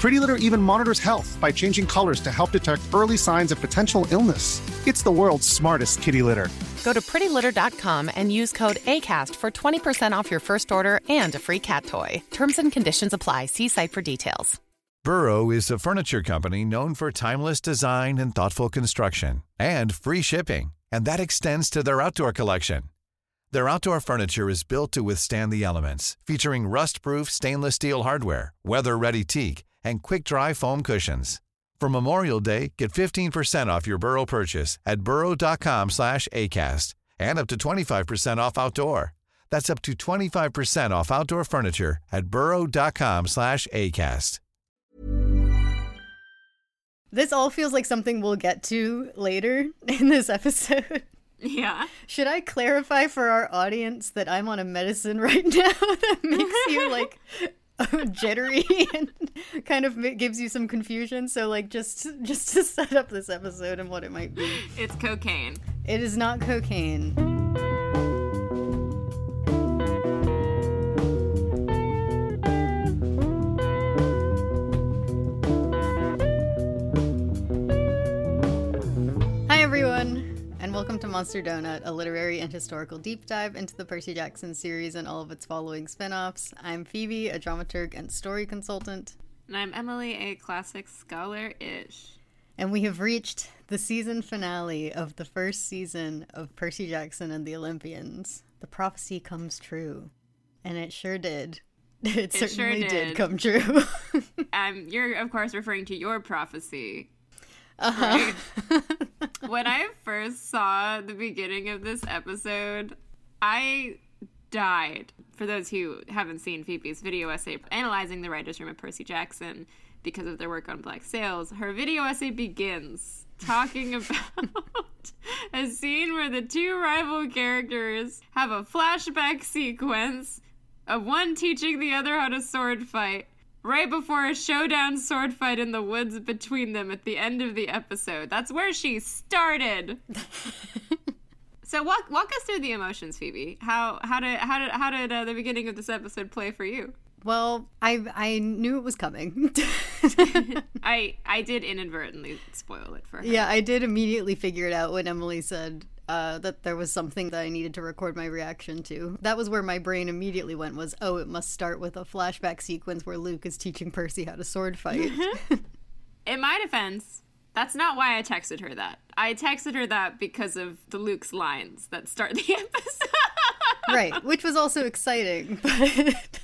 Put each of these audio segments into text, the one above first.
Pretty Litter even monitors health by changing colors to help detect early signs of potential illness. It's the world's smartest kitty litter. Go to prettylitter.com and use code ACAST for 20% off your first order and a free cat toy. Terms and conditions apply. See site for details. Burrow is a furniture company known for timeless design and thoughtful construction and free shipping, and that extends to their outdoor collection. Their outdoor furniture is built to withstand the elements, featuring rust-proof stainless steel hardware, weather-ready teak, and quick-dry foam cushions. For Memorial Day, get 15% off your Burrow purchase at burrow.com slash ACAST and up to 25% off outdoor. That's up to 25% off outdoor furniture at burrow.com slash ACAST. This all feels like something we'll get to later in this episode. Yeah. Should I clarify for our audience that I'm on a medicine right now that makes you like jittery and kind of gives you some confusion? So like just just to set up this episode and what it might be. It's cocaine. It is not cocaine. Hi, everyone, and welcome to Monster Donut, a literary and historical deep dive into the Percy Jackson series and all of its following spin offs. I'm Phoebe, a dramaturg and story consultant, And I'm Emily, a classic scholar ish. and we have reached the season finale of the first season of Percy Jackson and the Olympians. The prophecy comes true, and it sure did. It, sure certainly did. did. come true. Um, you're, of course, referring to your prophecy. Uh-huh. when I first saw the beginning of this episode, I died. For those who haven't seen Phoebe's video essay analyzing the writer's room of Percy Jackson because of their work on Black Sails, her video essay begins talking about a scene where the two rival characters have a flashback sequence of one teaching the other how to sword fight right before a showdown sword fight in the woods between them at the end of the episode. That's where she started. so walk walk us through the emotions, Phoebe. How how did how did how did uh, the beginning of this episode play for you? well, I I knew it was coming. I I did inadvertently spoil it for her. Yeah, I did immediately figure it out when Emily said uh, that there was something that I needed to record my reaction to. That was where my brain immediately went was, oh, it must start with a flashback sequence where Luke is teaching Percy how to sword fight. In my defense, that's not why I texted her that. I texted her that because of the Luke's lines that start the episode. right, which was also exciting, but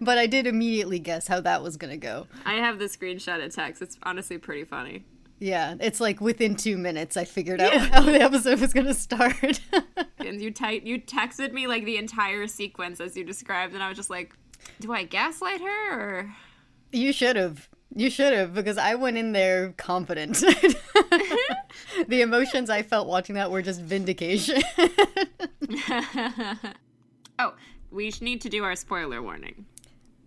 but I did immediately guess how that was going to go. I have the screenshot of text. It's honestly pretty funny. Yeah, it's like within 2 minutes I figured out how the episode was going to start. And you te- you texted me like the entire sequence as you described, and I was just like, "Do I gaslight her or?" You should have. You should have, because I went in there confident. the emotions I felt watching that were just vindication. Oh, we need to do our spoiler warning.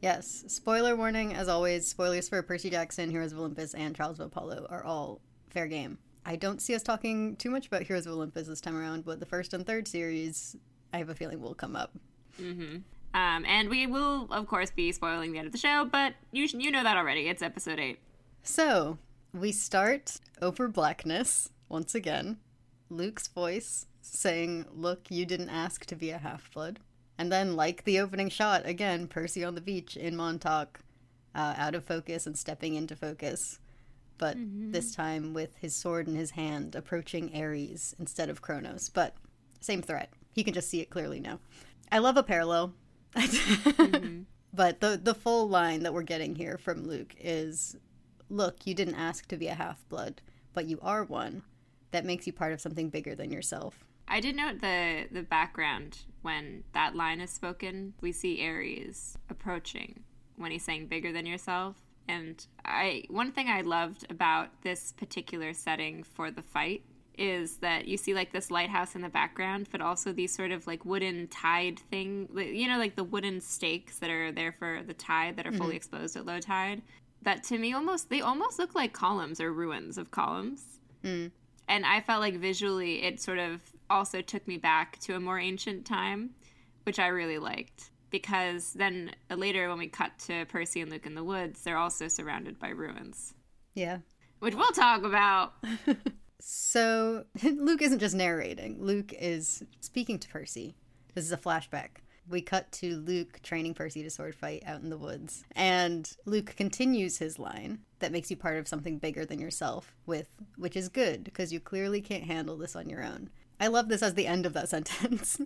Yes, spoiler warning, as always. Spoilers for Percy Jackson, Heroes of Olympus, and Trials of Apollo are all fair game. I don't see us talking too much about Heroes of Olympus this time around, but the first and third series, I have a feeling will come up. Mm-hmm. Um, and we will, of course, be spoiling the end of the show, but you you know that already. It's episode eight. So we start over blackness once again. Luke's voice saying, "Look, you didn't ask to be a half blood." And then, like the opening shot, again, Percy on the beach in Montauk, uh, out of focus and stepping into focus. But mm-hmm. this time with his sword in his hand, approaching Ares instead of Kronos. But same threat. He can just see it clearly now. I love a parallel. mm-hmm. But the the full line that we're getting here from Luke is, "Look, you didn't ask to be a half blood, but you are one. That makes you part of something bigger than yourself." I did note the the background when that line is spoken. We see Ares approaching when he's saying "bigger than yourself." And I one thing I loved about this particular setting for the fight is that you see like this lighthouse in the background, but also these sort of like wooden tide thing, you know, like the wooden stakes that are there for the tide that are fully mm-hmm. exposed at low tide. That to me almost they almost look like columns or ruins of columns. Mm. And I felt like visually it sort of also took me back to a more ancient time, which I really liked. Because then uh, later, when we cut to Percy and Luke in the woods, they're also surrounded by ruins. Yeah. Which we'll talk about. so, Luke isn't just narrating, Luke is speaking to Percy. This is a flashback. We cut to Luke training Percy to sword fight out in the woods. And Luke continues his line that makes you part of something bigger than yourself with which is good because you clearly can't handle this on your own. I love this as the end of that sentence.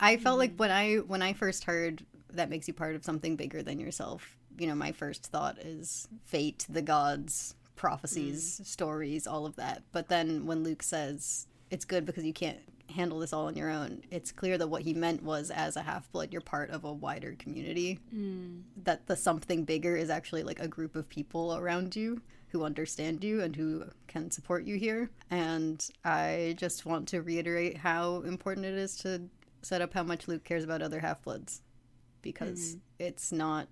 I felt like when I when I first heard that makes you part of something bigger than yourself, you know, my first thought is fate, the gods, prophecies, mm. stories, all of that. But then when Luke says it's good because you can't handle this all on your own, it's clear that what he meant was as a half blood, you're part of a wider community. Mm. That the something bigger is actually like a group of people around you who understand you and who can support you here. And I just want to reiterate how important it is to set up how much Luke cares about other half bloods because mm. it's not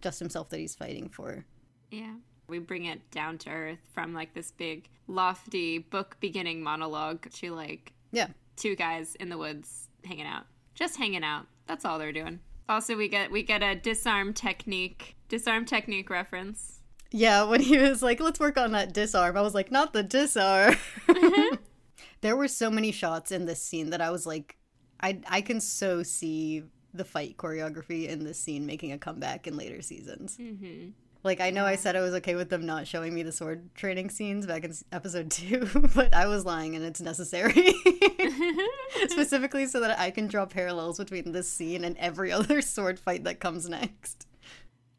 just himself that he's fighting for. Yeah. We bring it down to earth from like this big, lofty book beginning monologue to like yeah, two guys in the woods hanging out, just hanging out. That's all they're doing. Also, we get we get a disarm technique, disarm technique reference. Yeah, when he was like, "Let's work on that disarm," I was like, "Not the disarm." Mm-hmm. there were so many shots in this scene that I was like, I I can so see the fight choreography in this scene making a comeback in later seasons. Mm-hmm. Like I know yeah. I said I was okay with them not showing me the sword training scenes back in episode two, but I was lying and it's necessary. Specifically so that I can draw parallels between this scene and every other sword fight that comes next.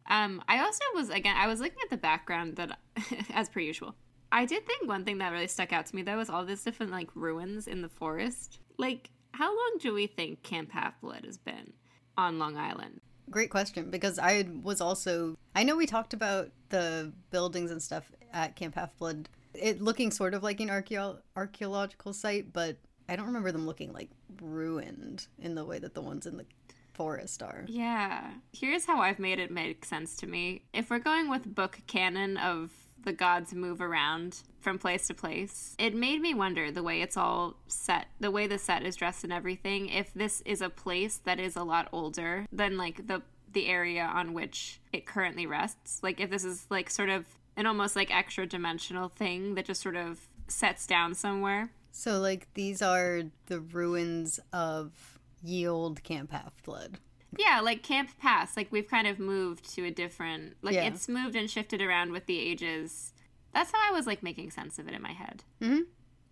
Um, I also was again I was looking at the background that as per usual. I did think one thing that really stuck out to me though was all this different like ruins in the forest. Like, how long do we think Camp Half Blood has been on Long Island? Great question because I was also I know we talked about the buildings and stuff at Camp Half Blood it looking sort of like an archeo- archaeological site, but I don't remember them looking like ruined in the way that the ones in the forest are. Yeah. Here's how I've made it make sense to me. If we're going with book canon of the gods move around from place to place. It made me wonder the way it's all set, the way the set is dressed and everything, if this is a place that is a lot older than like the the area on which it currently rests. Like if this is like sort of an almost like extra dimensional thing that just sort of sets down somewhere. So like these are the ruins of ye old Camp Half Blood. Yeah, like Camp Pass. Like we've kind of moved to a different. Like yeah. it's moved and shifted around with the ages. That's how I was like making sense of it in my head. Mm-hmm.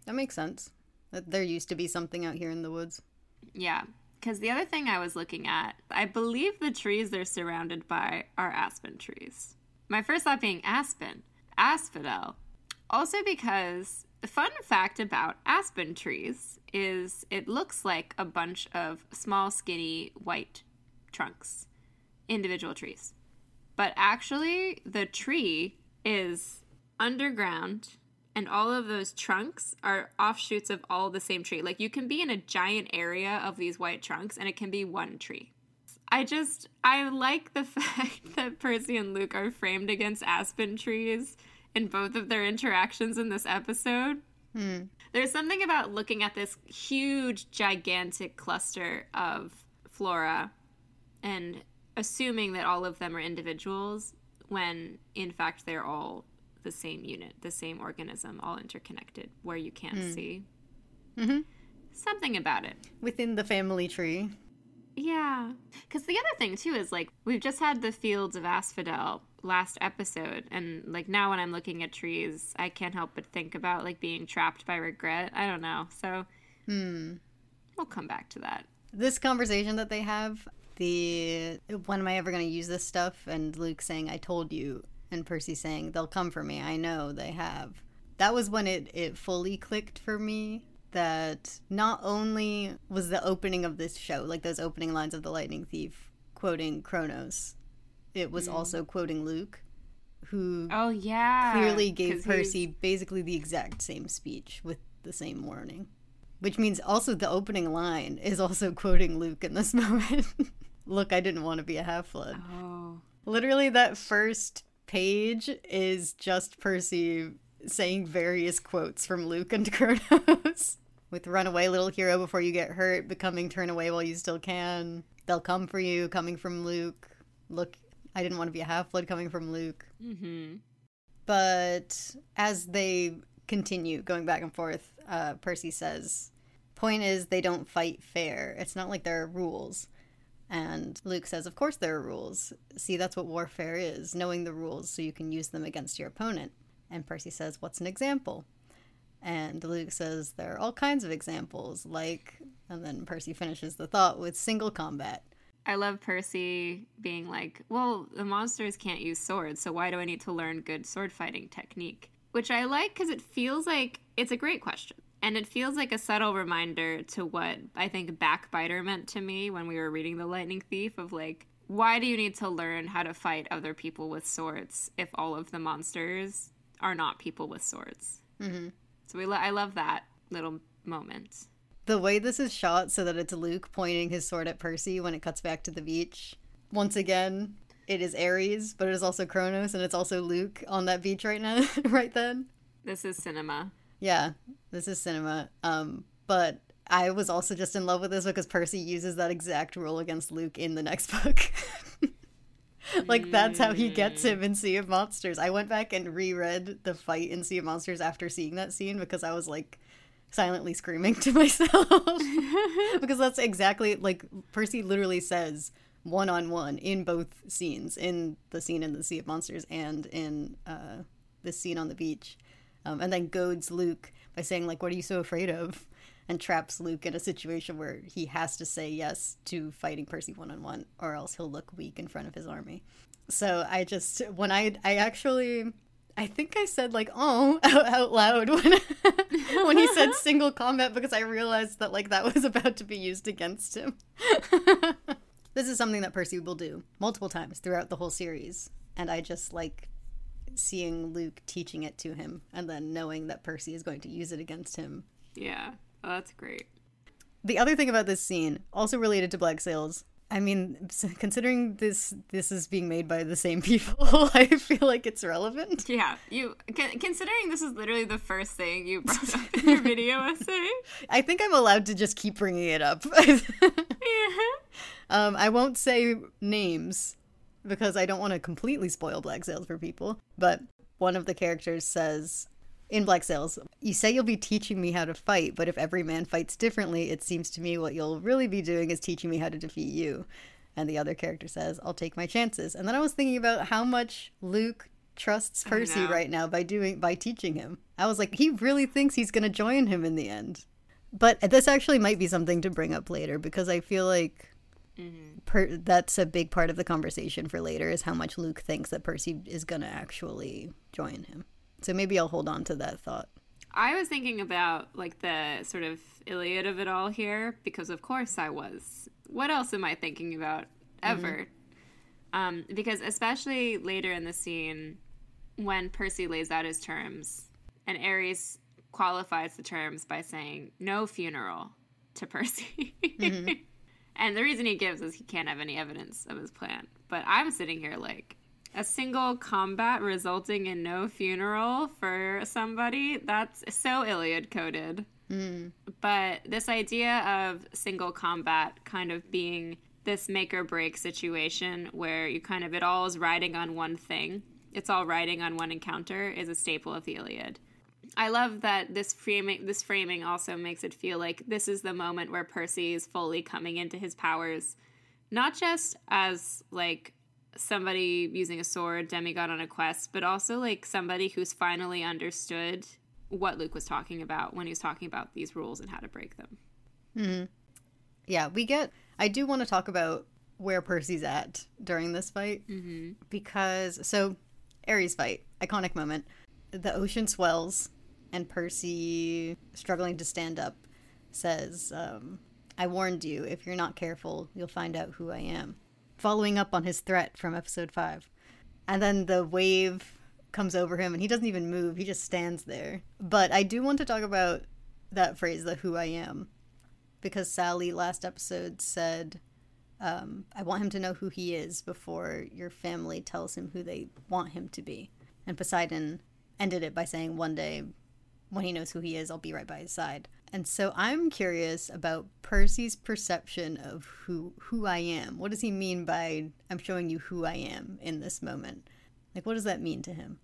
That makes sense. That there used to be something out here in the woods. Yeah, because the other thing I was looking at, I believe the trees they're surrounded by are aspen trees. My first thought being aspen, asphodel. Also because fun fact about aspen trees is it looks like a bunch of small, skinny, white trunks, individual trees. But actually, the tree is underground, and all of those trunks are offshoots of all the same tree. Like you can be in a giant area of these white trunks, and it can be one tree. I just, I like the fact that Percy and Luke are framed against aspen trees in both of their interactions in this episode. Hmm. There's something about looking at this huge, gigantic cluster of flora and assuming that all of them are individuals when in fact they're all the same unit, the same organism, all interconnected, where you can't see. Mm-hmm. Something about it. Within the family tree. Yeah. Because the other thing, too, is like we've just had the fields of asphodel last episode. And like now when I'm looking at trees, I can't help but think about like being trapped by regret. I don't know. So Hmm. we'll come back to that. This conversation that they have, the when am I ever going to use this stuff? And Luke saying, "I told you," and Percy saying, "They'll come for me. I know they have." That was when it it fully clicked for me that not only was the opening of this show, like those opening lines of the Lightning Thief, quoting Kronos, it was mm. also quoting Luke, who Oh, yeah. clearly gave 'Cause he's- Percy basically the exact same speech with the same warning. Which means also the opening line is also quoting Luke in this moment. Look, I didn't want to be a half blood. Oh. Literally, that first page is just Percy saying various quotes from Luke and Kronos. With run away, little hero, before you get hurt, becoming turn away while you still can. They'll come for you, coming from Luke. Look, I didn't want to be a half blood, coming from Luke. Mm-hmm. But as they continue going back and forth, uh, Percy says, Point is, they don't fight fair. It's not like there are rules. And Luke says, Of course there are rules. See, that's what warfare is knowing the rules so you can use them against your opponent. And Percy says, What's an example? And Luke says, There are all kinds of examples, like, and then Percy finishes the thought with single combat. I love Percy being like, well, the monsters can't use swords, so why do I need to learn good sword fighting technique? Which I like because it feels like it's a great question. And it feels like a subtle reminder to what I think Backbiter meant to me when we were reading The Lightning Thief of like, why do you need to learn how to fight other people with swords if all of the monsters are not people with swords? Mm-hmm. So we lo- I love that little moment. The way this is shot so that it's Luke pointing his sword at Percy when it cuts back to the beach. Once again, it is Ares, but it is also Kronos and it's also Luke on that beach right now right then. This is cinema. Yeah, this is cinema. Um but I was also just in love with this because Percy uses that exact rule against Luke in the next book. like that's how he gets him in Sea of Monsters. I went back and reread the fight in Sea of Monsters after seeing that scene because I was like silently screaming to myself because that's exactly like Percy literally says one on one in both scenes in the scene in the Sea of Monsters and in uh, the scene on the beach, um, and then goads Luke by saying like, "What are you so afraid of?" and traps Luke in a situation where he has to say yes to fighting Percy one on one, or else he'll look weak in front of his army. So I just when I I actually I think I said like oh out, out loud when when he said single combat because I realized that like that was about to be used against him. this is something that Percy will do multiple times throughout the whole series, and I just like seeing Luke teaching it to him and then knowing that Percy is going to use it against him. Yeah. Oh, that's great. The other thing about this scene, also related to Black Sails, I mean, considering this this is being made by the same people, I feel like it's relevant. Yeah, you con- considering this is literally the first thing you brought up in your video essay. I think I'm allowed to just keep bringing it up. Yeah. um, I won't say names because I don't want to completely spoil Black Sails for people. But one of the characters says in Black Sails, "You say you'll be teaching me how to fight, but if every man fights differently, it seems to me what you'll really be doing is teaching me how to defeat you." And the other character says, "I'll take my chances." And then I was thinking about how much Luke trusts Percy right now by doing by teaching him. I was like, he really thinks he's going to join him in the end. But this actually might be something to bring up later because I feel like mm-hmm. per- that's a big part of the conversation for later is how much Luke thinks that Percy is going to actually join him. So maybe I'll hold on to that thought. I was thinking about like the sort of Iliad of it all here because of course I was. What else am I thinking about ever? Um, because especially later in the scene when Percy lays out his terms and Ares qualifies the terms by saying no funeral to Percy. and the reason he gives is he can't have any evidence of his plan. But I'm sitting here like a single combat resulting in no funeral for somebody, that's so Iliad coded. Mm. But this idea of single combat kind of being this make or break situation where you kind of, it all is riding on one thing, it's all riding on one encounter, is a staple of the Iliad. I love that this framing this framing also makes it feel like this is the moment where Percy is fully coming into his powers, not just as like somebody using a sword, demigod on a quest, but also like somebody who's finally understood what Luke was talking about when he was talking about these rules and how to break them. hmm Yeah, we get. I do want to talk about where Percy's at during this fight mm-hmm. because so Ares fight iconic moment. The ocean swells and Percy, struggling to stand up, says, um, "I warned you. If you're not careful, you'll find out who I am." Following up on his threat from episode five, and then the wave comes over him and he doesn't even move. He just stands there. But I do want to talk about that phrase, the who I am, because Sally last episode said, um, I want him to know who he is before your family tells him who they want him to be. And Poseidon ended it by saying, One day, when he knows who he is, I'll be right by his side. And so I'm curious about Percy's perception of who who I am. What does he mean by I'm showing you who I am in this moment? Like what does that mean to him?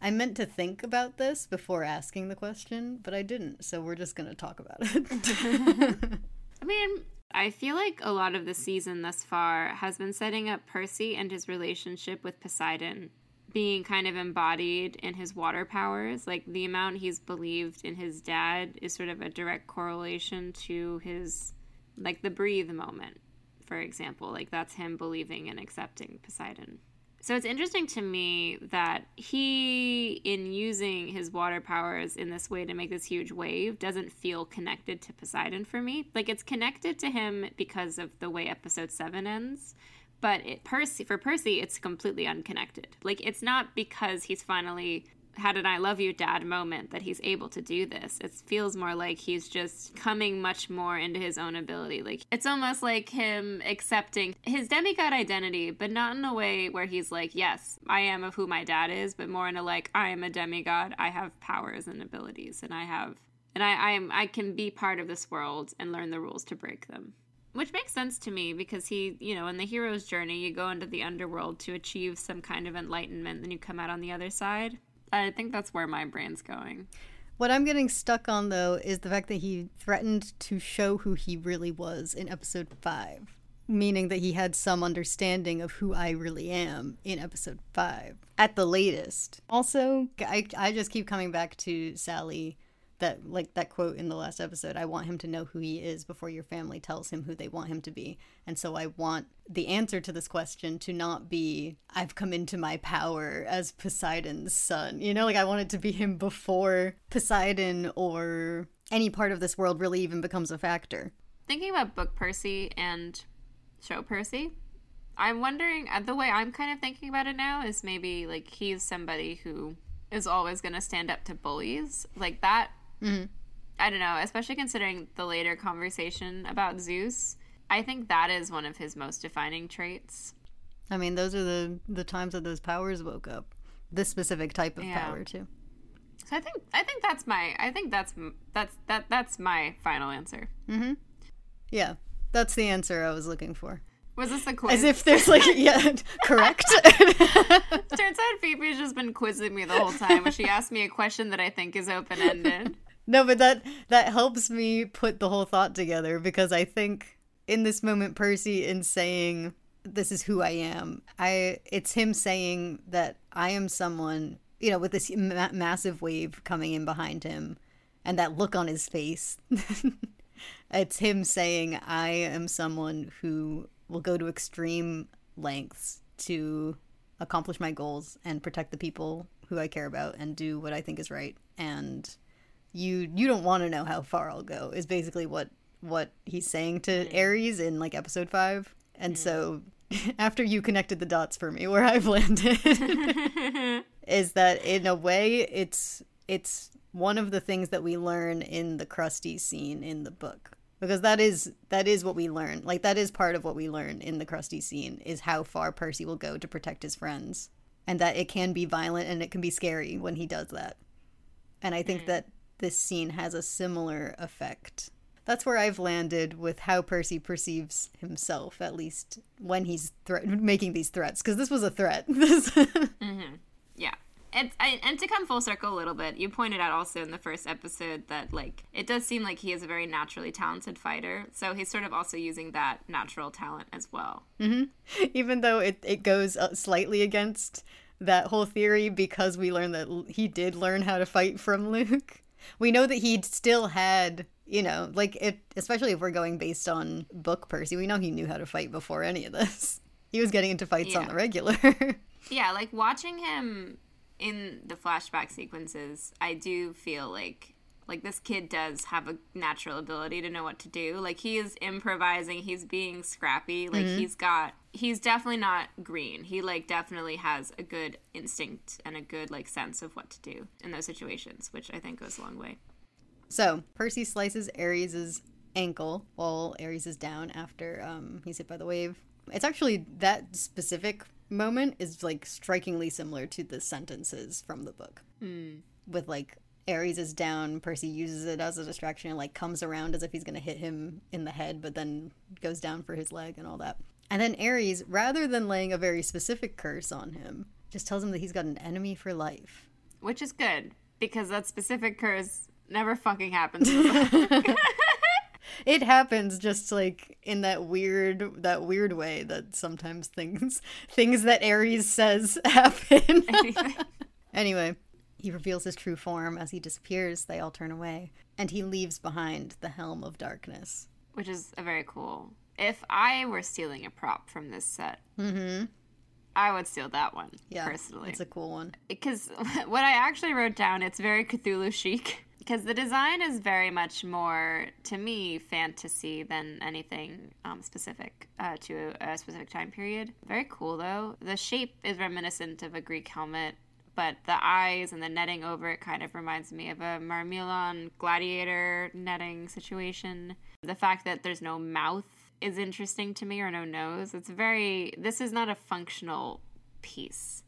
I meant to think about this before asking the question, but I didn't. So we're just going to talk about it. I mean, I feel like a lot of the season thus far has been setting up Percy and his relationship with Poseidon being kind of embodied in his water powers. Like the amount he's believed in his dad is sort of a direct correlation to his, like the breathe moment, for example. Like that's him believing and accepting Poseidon. So it's interesting to me that he, in using his water powers in this way to make this huge wave, doesn't feel connected to Poseidon for me. Like it's connected to him because of the way episode seven ends, but it, Percy for Percy, it's completely unconnected. Like it's not because he's finally had an I love you dad moment that he's able to do this. It feels more like he's just coming much more into his own ability. Like it's almost like him accepting his demigod identity, but not in a way where he's like, yes, I am of who my dad is, but more in a like, I am a demigod. I have powers and abilities and I have and I, I am I can be part of this world and learn the rules to break them. Which makes sense to me because he, you know, in the hero's journey, you go into the underworld to achieve some kind of enlightenment, then you come out on the other side. I think that's where my brain's going. What I'm getting stuck on though is the fact that he threatened to show who he really was in episode 5, meaning that he had some understanding of who I really am in episode 5 at the latest. Also, I I just keep coming back to Sally that like that quote in the last episode i want him to know who he is before your family tells him who they want him to be. And so i want the answer to this question to not be i've come into my power as poseidon's son. You know like i want it to be him before poseidon or any part of this world really even becomes a factor. Thinking about book percy and show percy i'm wondering uh, the way i'm kind of thinking about it now is maybe like he's somebody who is always going to stand up to bullies. Like that Mm-hmm. I don't know, especially considering the later conversation about Zeus. I think that is one of his most defining traits. I mean, those are the the times that those powers woke up. This specific type of yeah. power too. So I think I think that's my I think that's that's that that's my final answer. Mm-hmm. Yeah, that's the answer I was looking for. Was this a quiz? As if there's like yeah, correct. Turns out Phoebe's just been quizzing me the whole time. When she asked me a question that I think is open ended. No, but that that helps me put the whole thought together because I think in this moment Percy in saying this is who I am, I it's him saying that I am someone, you know, with this ma- massive wave coming in behind him and that look on his face. it's him saying I am someone who will go to extreme lengths to accomplish my goals and protect the people who I care about and do what I think is right and you you don't want to know how far I'll go is basically what what he's saying to Ares in like episode 5 and so after you connected the dots for me where I've landed is that in a way it's it's one of the things that we learn in the crusty scene in the book. Because that is that is what we learn. Like that is part of what we learn in the crusty scene is how far percy will go to protect his friends. And that it can be violent and it can be scary when he does that. And I think mm. that this scene has a similar effect. That's where I've landed with how Percy perceives himself, at least when he's thre- making these threats, because this was a threat. mm-hmm. Yeah. And, and to come full circle a little bit, you pointed out also in the first episode that like it does seem like he is a very naturally talented fighter. So he's sort of also using that natural talent as well. Mm-hmm. Even though it it goes uh, slightly against that whole theory because we learned that he did learn how to fight from Luke. We know that he still had, you know, like it, especially if we're going based on book Percy, we know he knew how to fight before any of this. He was getting into fights yeah. on the regular. yeah, like watching him in the flashback sequences, I do feel like like this kid does have a natural ability to know what to do. Like he is improvising, he's being scrappy. Like mm-hmm. he's got he's definitely not green. He like definitely has a good instinct and a good like sense of what to do in those situations, which I think goes a long way. So Percy slices Ares's ankle while Ares is down after um, he's hit by the wave. It's actually that specific moment is like strikingly similar to the sentences from the book. Mm. With like Ares is down, Percy uses it as a distraction and like comes around as if he's going to hit him in the head, but then goes down for his leg and all that. And then Ares, rather than laying a very specific curse on him, just tells him that he's got an enemy for life. Which is good, because that specific curse never fucking happens. it happens just like in that weird that weird way that sometimes things things that Ares says happen. anyway, he reveals his true form as he disappears, they all turn away, and he leaves behind the helm of darkness. Which is a very cool. If I were stealing a prop from this set, mm-hmm. I would steal that one. Yeah, personally, it's a cool one. Because what I actually wrote down, it's very Cthulhu chic. Because the design is very much more, to me, fantasy than anything um, specific uh, to a specific time period. Very cool though. The shape is reminiscent of a Greek helmet but the eyes and the netting over it kind of reminds me of a Murmillo gladiator netting situation. The fact that there's no mouth is interesting to me, or no nose. It's very, this is not a functional piece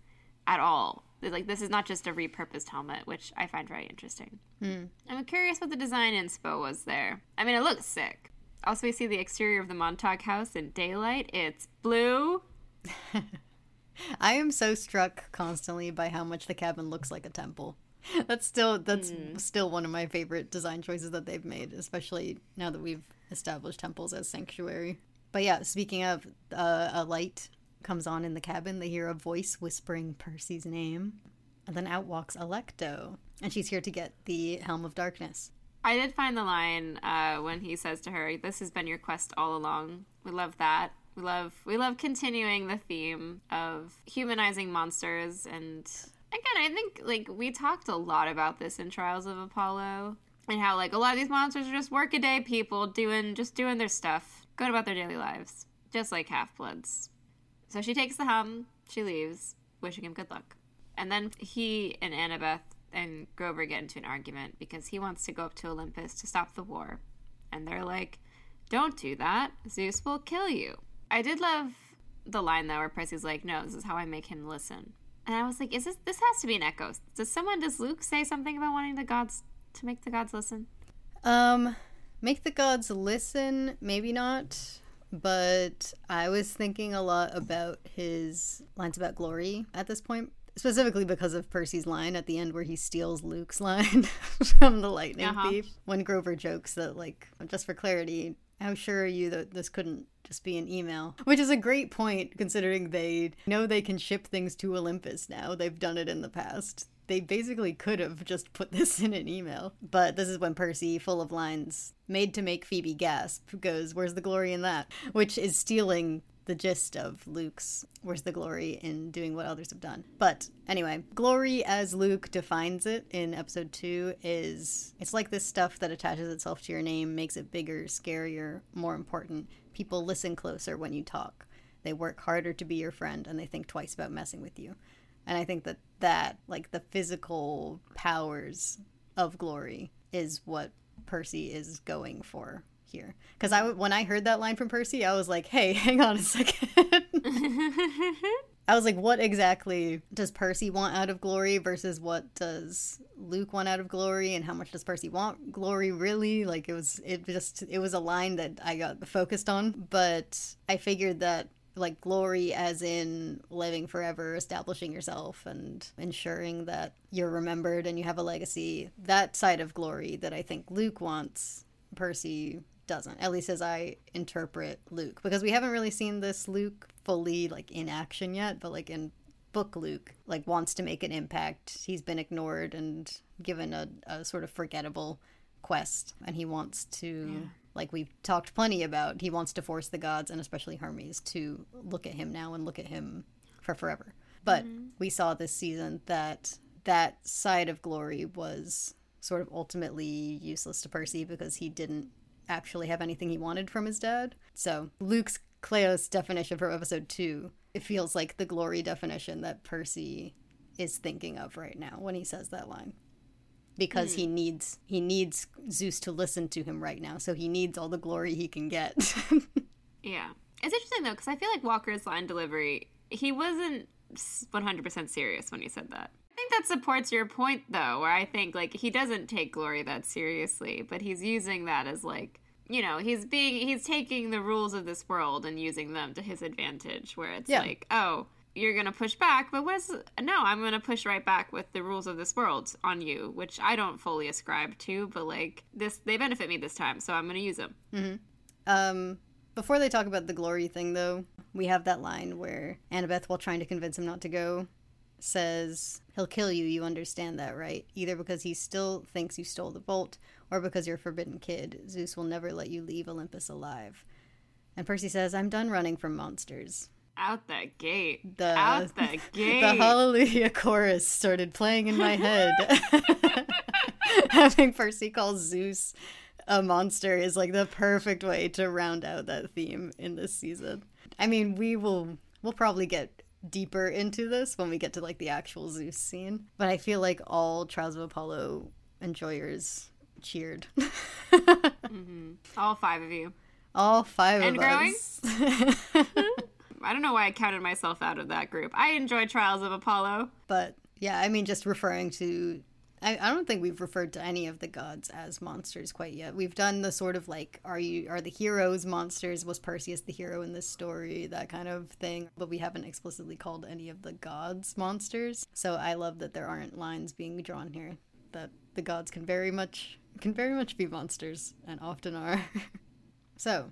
at all. Like, this is not just a repurposed helmet, which I find very interesting. Mm. I'm curious what the design inspo was there. I mean, it looks sick. Also, we see the exterior of the Montauk house in daylight. It's blue. I am so struck constantly by how much the cabin looks like a temple. That's still that's mm. still one of my favorite design choices that they've made, especially now that we've established temples as sanctuary. But yeah, speaking of uh, a light comes on in the cabin, they hear a voice whispering Percy's name, and then out walks Alecto, and she's here to get the Helm of Darkness. I did find the line uh, when he says to her, "This has been your quest all along." We love that. We love we love continuing the theme of humanizing monsters and again, I think like we talked a lot about this in Trials of Apollo and how like a lot of these monsters are just workaday people doing just doing their stuff, going about their daily lives, just like half bloods. So she takes the helm, she leaves, wishing him good luck. And then he and Annabeth and Grover get into an argument because he wants to go up to Olympus to stop the war. And they're like, Don't do that. Zeus will kill you. I did love the line though where Percy's like, "No, this is how I make him listen." And I was like, "Is this this has to be an echo? Does someone does Luke say something about wanting the gods to make the gods listen?" Um, make the gods listen, maybe not. But I was thinking a lot about his lines about glory at this point, specifically because of Percy's line at the end where he steals Luke's line from the lightning uh-huh. thief. When Grover jokes that, like, just for clarity, how sure are you that this couldn't just be an email? Which is a great point considering they know they can ship things to Olympus now. They've done it in the past. They basically could have just put this in an email. But this is when Percy, full of lines, made to make Phoebe gasp, goes, Where's the glory in that? Which is stealing the gist of Luke's where's the glory in doing what others have done. But anyway, glory as Luke defines it in episode 2 is it's like this stuff that attaches itself to your name, makes it bigger, scarier, more important. People listen closer when you talk. They work harder to be your friend and they think twice about messing with you. And I think that that like the physical powers of glory is what Percy is going for here because I when I heard that line from Percy, I was like, "Hey, hang on a second. I was like, what exactly does Percy want out of glory versus what does Luke want out of glory, and how much does Percy want glory really? Like, it was, it just, it was a line that I got focused on, but I figured that like glory as in living forever establishing yourself and ensuring that you're remembered and you have a legacy that side of glory that i think luke wants percy doesn't at least as i interpret luke because we haven't really seen this luke fully like in action yet but like in book luke like wants to make an impact he's been ignored and given a, a sort of forgettable quest and he wants to like we've talked plenty about, he wants to force the gods and especially Hermes to look at him now and look at him for forever. But mm-hmm. we saw this season that that side of glory was sort of ultimately useless to Percy because he didn't actually have anything he wanted from his dad. So Luke's Kleos definition for episode two, it feels like the glory definition that Percy is thinking of right now when he says that line because mm. he needs he needs Zeus to listen to him right now. So he needs all the glory he can get. yeah. It's interesting though cuz I feel like Walker's line delivery he wasn't 100% serious when he said that. I think that supports your point though, where I think like he doesn't take glory that seriously, but he's using that as like you know, he's being he's taking the rules of this world and using them to his advantage where it's yeah. like, oh, you're gonna push back, but what's no? I'm gonna push right back with the rules of this world on you, which I don't fully ascribe to, but like this, they benefit me this time, so I'm gonna use them. Mm-hmm. Um, before they talk about the glory thing, though, we have that line where Annabeth, while trying to convince him not to go, says, He'll kill you, you understand that, right? Either because he still thinks you stole the bolt, or because you're a forbidden kid. Zeus will never let you leave Olympus alive. And Percy says, I'm done running from monsters. Out that gate. The, Out the gate. The Hallelujah chorus started playing in my head. Having Percy call Zeus a monster is like the perfect way to round out that theme in this season. I mean, we will we'll probably get deeper into this when we get to like the actual Zeus scene, but I feel like all Trials of Apollo enjoyers cheered. mm-hmm. All five of you. All five and of growing? us. I don't know why I counted myself out of that group. I enjoy Trials of Apollo. But yeah, I mean, just referring to. I, I don't think we've referred to any of the gods as monsters quite yet. We've done the sort of like, are you are the heroes monsters? Was Perseus the hero in this story? That kind of thing. But we haven't explicitly called any of the gods monsters. So I love that there aren't lines being drawn here that the gods can very much can very much be monsters and often are. so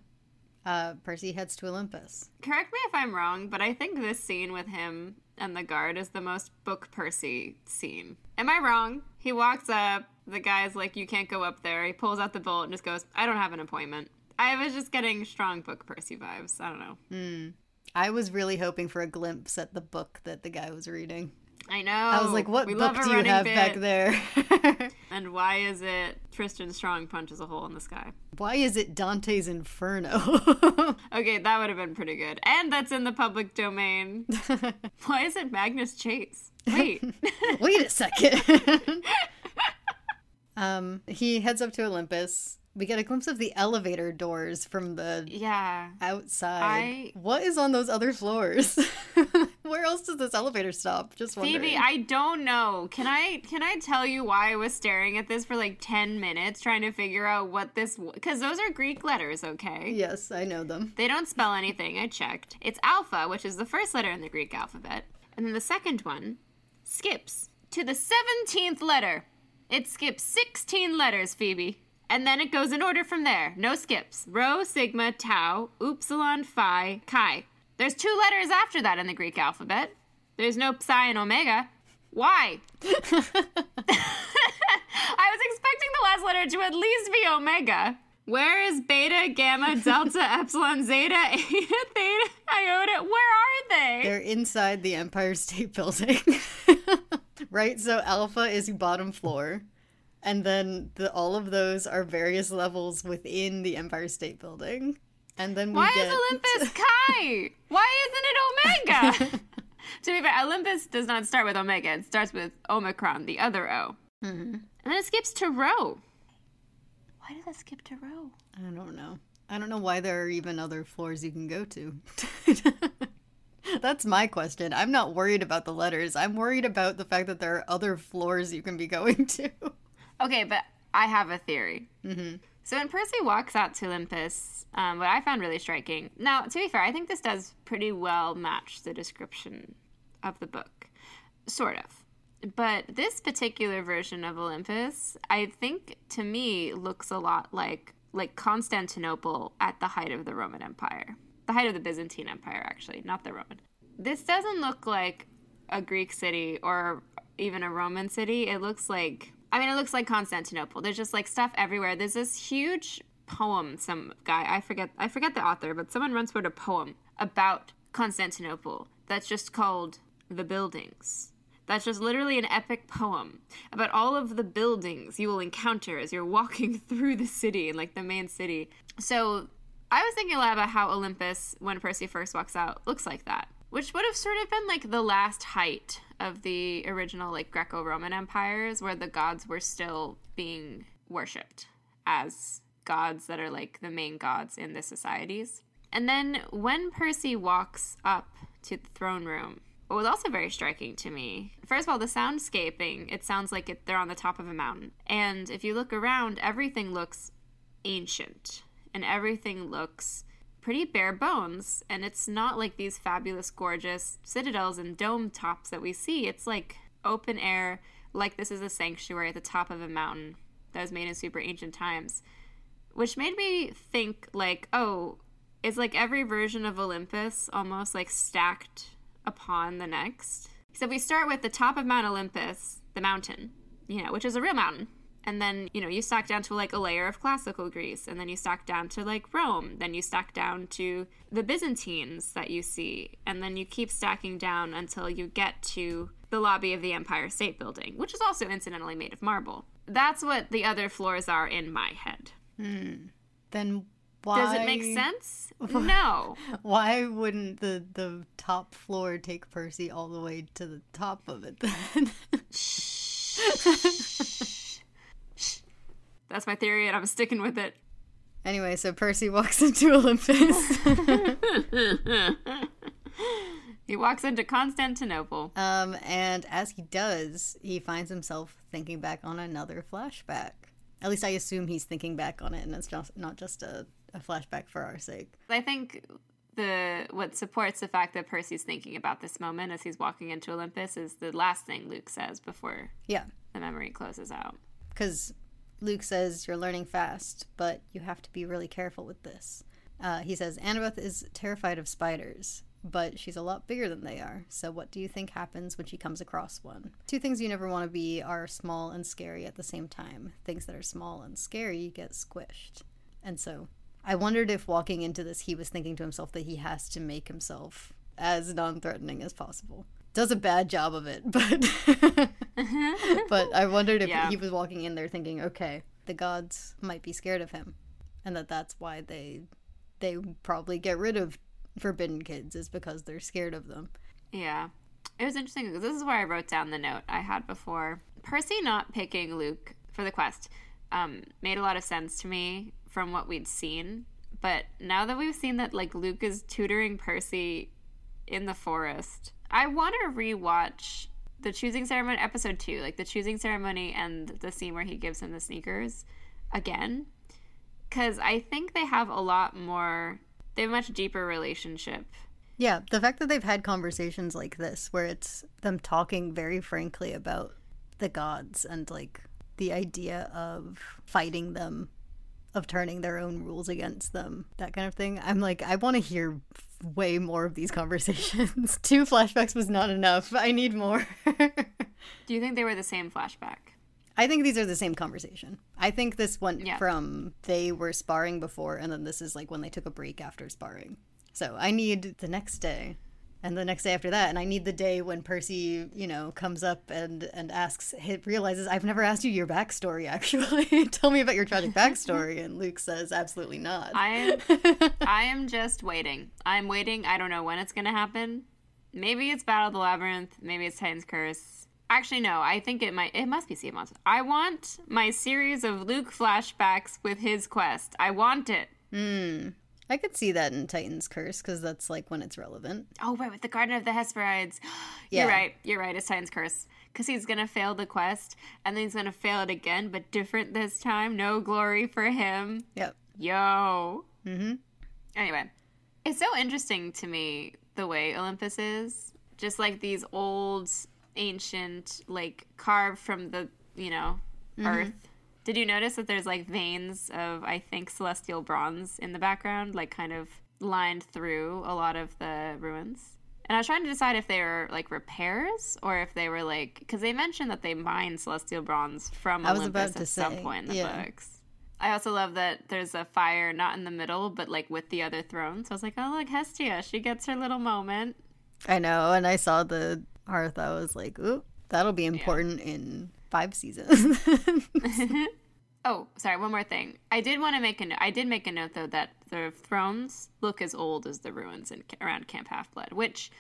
uh, Percy heads to Olympus. Correct me if I'm wrong, but I think this scene with him and the guard is the most book Percy scene. Am I wrong? He walks up, the guy's like, You can't go up there. He pulls out the bolt and just goes, I don't have an appointment. I was just getting strong book Percy vibes. I don't know. Mm. I was really hoping for a glimpse at the book that the guy was reading. I know. I was like, what we book do you have bit. back there? and why is it Tristan Strong punches a hole in the sky? Why is it Dante's Inferno? okay, that would have been pretty good. And that's in the public domain. why is it Magnus Chase? Wait. Wait a second. um, he heads up to Olympus we get a glimpse of the elevator doors from the yeah outside. I, what is on those other floors? Where else does this elevator stop? Just wondering. Phoebe, I don't know. Can I can I tell you why I was staring at this for like ten minutes trying to figure out what this? Because those are Greek letters, okay? Yes, I know them. They don't spell anything. I checked. It's alpha, which is the first letter in the Greek alphabet, and then the second one skips to the seventeenth letter. It skips sixteen letters, Phoebe. And then it goes in order from there. No skips. Rho, sigma, tau, upsilon, phi, chi. There's two letters after that in the Greek alphabet. There's no psi and omega. Why? I was expecting the last letter to at least be omega. Where is beta, gamma, delta, epsilon, zeta, eta, theta, iota? Where are they? They're inside the Empire State Building. right? So alpha is bottom floor and then the, all of those are various levels within the Empire State Building. And then we why get... is Olympus Chi? why isn't it Omega? to be fair, Olympus does not start with Omega. It starts with Omicron, the other O, mm-hmm. and then it skips to Rho. Why did I skip to Rho? I don't know. I don't know why there are even other floors you can go to. That's my question. I'm not worried about the letters. I'm worried about the fact that there are other floors you can be going to. Okay, but I have a theory. Mm-hmm. So when Percy walks out to Olympus, um, what I found really striking. Now, to be fair, I think this does pretty well match the description of the book, sort of. But this particular version of Olympus, I think to me looks a lot like like Constantinople at the height of the Roman Empire, the height of the Byzantine Empire, actually, not the Roman. This doesn't look like a Greek city or even a Roman city. It looks like I mean, it looks like Constantinople. There's just like stuff everywhere. There's this huge poem. Some guy I forget I forget the author, but someone once wrote a poem about Constantinople that's just called "The Buildings." That's just literally an epic poem about all of the buildings you will encounter as you're walking through the city, like the main city. So I was thinking a lot about how Olympus, when Percy first walks out, looks like that, which would have sort of been like the last height of the original like Greco-Roman empires where the gods were still being worshipped as gods that are like the main gods in the societies. And then when Percy walks up to the throne room, what was also very striking to me, first of all, the soundscaping, it sounds like it, they're on the top of a mountain. And if you look around, everything looks ancient and everything looks pretty bare bones. And it's not like these fabulous, gorgeous citadels and dome tops that we see. It's like open air, like this is a sanctuary at the top of a mountain that was made in super ancient times. Which made me think, like, oh, it's like every version of Olympus almost like stacked upon the next. So we start with the top of Mount Olympus, the mountain, you know, which is a real mountain and then you know you stack down to like a layer of classical greece and then you stack down to like rome then you stack down to the byzantines that you see and then you keep stacking down until you get to the lobby of the empire state building which is also incidentally made of marble that's what the other floors are in my head hmm. then why does it make sense no why wouldn't the the top floor take percy all the way to the top of it then That's my theory, and I'm sticking with it. Anyway, so Percy walks into Olympus. he walks into Constantinople. Um, and as he does, he finds himself thinking back on another flashback. At least I assume he's thinking back on it, and it's just not just a, a flashback for our sake. I think the what supports the fact that Percy's thinking about this moment as he's walking into Olympus is the last thing Luke says before yeah the memory closes out. Because Luke says, You're learning fast, but you have to be really careful with this. Uh, he says, Annabeth is terrified of spiders, but she's a lot bigger than they are. So, what do you think happens when she comes across one? Two things you never want to be are small and scary at the same time. Things that are small and scary get squished. And so, I wondered if walking into this, he was thinking to himself that he has to make himself as non threatening as possible does a bad job of it, but but I wondered if yeah. he was walking in there thinking, okay, the gods might be scared of him, and that that's why they they probably get rid of forbidden kids is because they're scared of them. Yeah, it was interesting because this is where I wrote down the note I had before. Percy not picking Luke for the quest um, made a lot of sense to me from what we'd seen. But now that we've seen that like Luke is tutoring Percy in the forest I want to rewatch the choosing ceremony episode two, like the choosing ceremony and the scene where he gives him the sneakers again, because I think they have a lot more. They have a much deeper relationship. Yeah, the fact that they've had conversations like this, where it's them talking very frankly about the gods and like the idea of fighting them, of turning their own rules against them, that kind of thing. I'm like, I want to hear way more of these conversations. Two flashbacks was not enough. I need more. Do you think they were the same flashback? I think these are the same conversation. I think this went yeah. from they were sparring before, and then this is like when they took a break after sparring. So I need the next day and the next day after that and i need the day when percy you know comes up and and asks he realizes i've never asked you your backstory actually. Tell me about your tragic backstory. And luke says absolutely not. I am i am just waiting. I'm waiting. I don't know when it's gonna happen. Maybe it's battle of the labyrinth. Maybe it's titan's curse. Actually no. I think it might it must be sea monster i want my series of luke flashbacks with his quest. I want it. Hmm I could see that in Titan's Curse because that's like when it's relevant. Oh, right, with the Garden of the Hesperides. Yeah. You're right. You're right. It's Titan's Curse. Because he's going to fail the quest, and then he's going to fail it again, but different this time. No glory for him. Yep. Yo. Mm-hmm. Anyway, it's so interesting to me the way Olympus is. Just like these old, ancient, like carved from the, you know, earth. Did you notice that there's like veins of, I think, celestial bronze in the background, like kind of lined through a lot of the ruins? And I was trying to decide if they were like repairs or if they were like, because they mentioned that they mine celestial bronze from I was Olympus about at to some point in the yeah. books. I also love that there's a fire not in the middle, but like with the other throne. So I was like, oh, look, Hestia, she gets her little moment. I know, and I saw the hearth. I was like, "Ooh, that'll be important in five seasons." Oh, sorry, one more thing. I did want to make a note. I did make a note though that the thrones look as old as the ruins in, around Camp Half Blood, which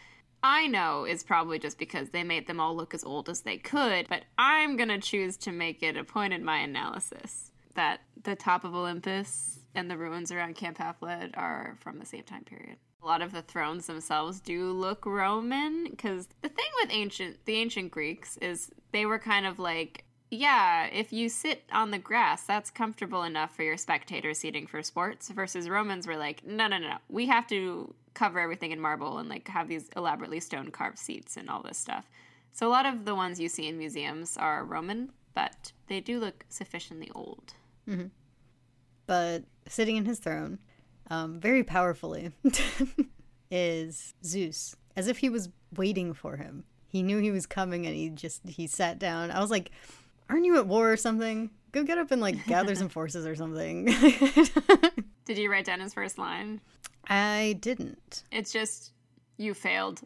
I know is probably just because they made them all look as old as they could. But I'm gonna choose to make it a point in my analysis that the top of Olympus and the ruins around Camp Half Blood are from the same time period. A lot of the thrones themselves do look Roman because the thing with ancient the ancient Greeks is they were kind of like yeah, if you sit on the grass, that's comfortable enough for your spectator seating for sports. Versus Romans were like, no, no, no, no. We have to cover everything in marble and like have these elaborately stone carved seats and all this stuff. So a lot of the ones you see in museums are Roman, but they do look sufficiently old. Mm-hmm. but sitting in his throne, um, very powerfully, is Zeus, as if he was waiting for him. He knew he was coming, and he just he sat down. I was like, "Aren't you at war or something? Go get up and like gather some forces or something." Did you write down his first line? I didn't. It's just, you failed.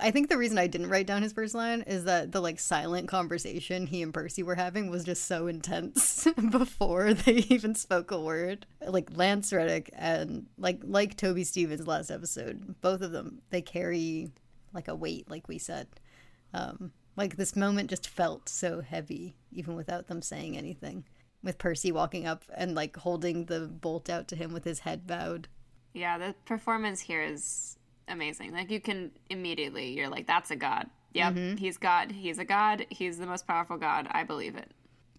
I think the reason I didn't write down his first line is that the like silent conversation he and Percy were having was just so intense before they even spoke a word. Like Lance Reddick and like like Toby Stephens last episode, both of them they carry like a weight, like we said. Um, like this moment just felt so heavy, even without them saying anything. With Percy walking up and like holding the bolt out to him with his head bowed. Yeah, the performance here is amazing. Like you can immediately, you're like, that's a god. Yep, mm-hmm. he's God. He's a god. He's the most powerful god. I believe it.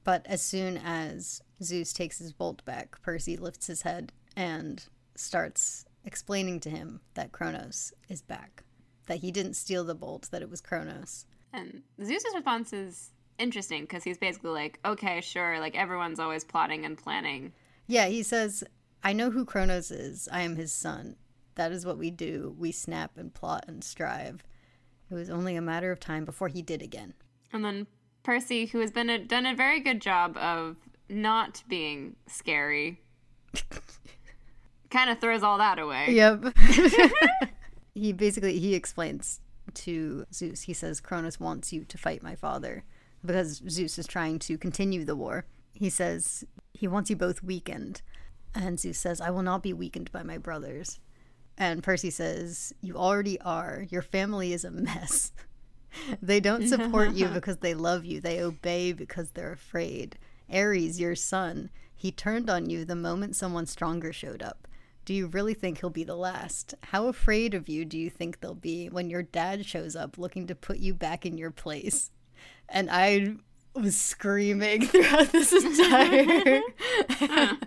But as soon as Zeus takes his bolt back, Percy lifts his head and starts explaining to him that Kronos is back. That he didn't steal the bolt, that it was Kronos. And Zeus's response is interesting because he's basically like, okay, sure, like everyone's always plotting and planning. Yeah, he says, I know who Kronos is. I am his son. That is what we do. We snap and plot and strive. It was only a matter of time before he did again. And then Percy, who has been a, done a very good job of not being scary, kind of throws all that away. Yep. he basically he explains to Zeus. He says Kronos wants you to fight my father because Zeus is trying to continue the war. He says he wants you both weakened. And Zeus says, I will not be weakened by my brothers. And Percy says, You already are. Your family is a mess. they don't support you because they love you. They obey because they're afraid. Ares, your son, he turned on you the moment someone stronger showed up. Do you really think he'll be the last? How afraid of you do you think they'll be when your dad shows up looking to put you back in your place? And I was screaming throughout this entire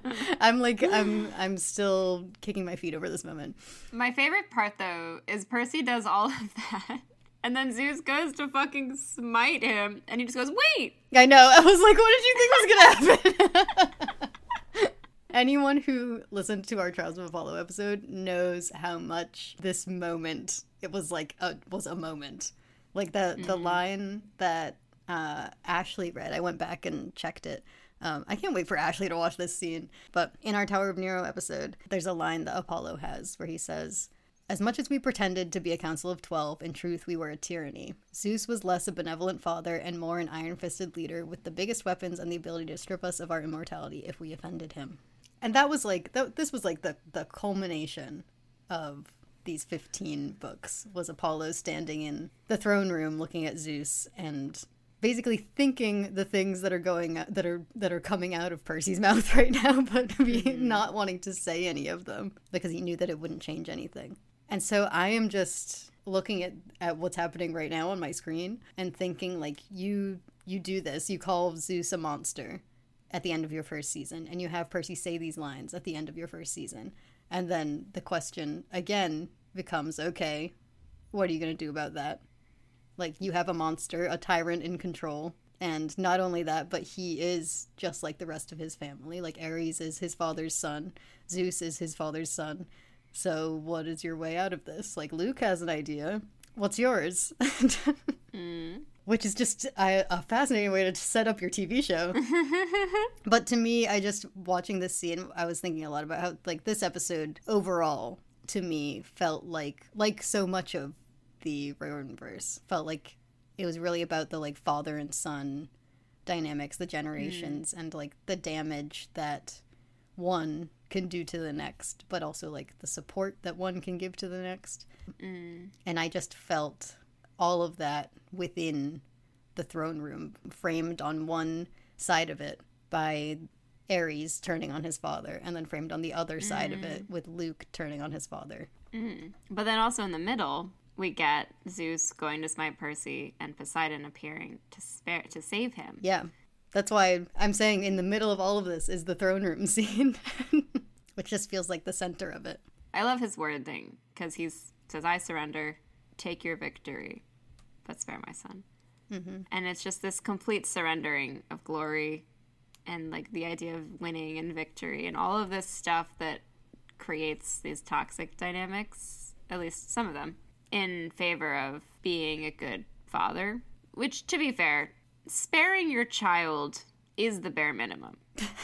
I'm like I'm I'm still kicking my feet over this moment. My favorite part, though, is Percy does all of that. And then Zeus goes to fucking smite him, and he just goes, "Wait!" I know. I was like, what did you think was gonna happen? Anyone who listened to our Trials of Apollo episode knows how much this moment it was like a was a moment. Like the the mm-hmm. line that uh, Ashley read. I went back and checked it. Um, I can't wait for Ashley to watch this scene. But in our Tower of Nero episode, there's a line that Apollo has where he says, as much as we pretended to be a council of twelve, in truth we were a tyranny. Zeus was less a benevolent father and more an iron fisted leader with the biggest weapons and the ability to strip us of our immortality if we offended him. And that was like, th- this was like the, the culmination of these 15 books was Apollo standing in the throne room looking at Zeus and basically thinking the things that are going that are that are coming out of Percy's mouth right now, but be, mm-hmm. not wanting to say any of them because he knew that it wouldn't change anything. And so I am just looking at, at what's happening right now on my screen and thinking like you you do this, you call Zeus a monster at the end of your first season, and you have Percy say these lines at the end of your first season. And then the question again becomes okay, what are you going to do about that? Like, you have a monster, a tyrant in control. And not only that, but he is just like the rest of his family. Like, Ares is his father's son, Zeus is his father's son. So, what is your way out of this? Like, Luke has an idea. What's yours? mm which is just a, a, fascinating way to set up your TV show. but to me, I just watching this scene, I was thinking a lot about how like this episode overall to me felt like like so much of the verse felt like it was really about the like father and son dynamics, the generations, mm. and like the damage that one can do to the next, but also like the support that one can give to the next. Mm. And I just felt all of that within the throne room, framed on one side of it by Ares turning on his father, and then framed on the other side mm. of it mm. with Luke turning on his father. Mm. But then also in the middle, we get Zeus going to smite Percy and Poseidon appearing to spare to save him. Yeah. That's why I'm saying in the middle of all of this is the throne room scene, which just feels like the center of it. I love his wording because he says, "I surrender, take your victory, but spare my son." Mm-hmm. And it's just this complete surrendering of glory and like the idea of winning and victory and all of this stuff that creates these toxic dynamics, at least some of them, in favor of being a good father. Which, to be fair, sparing your child is the bare minimum.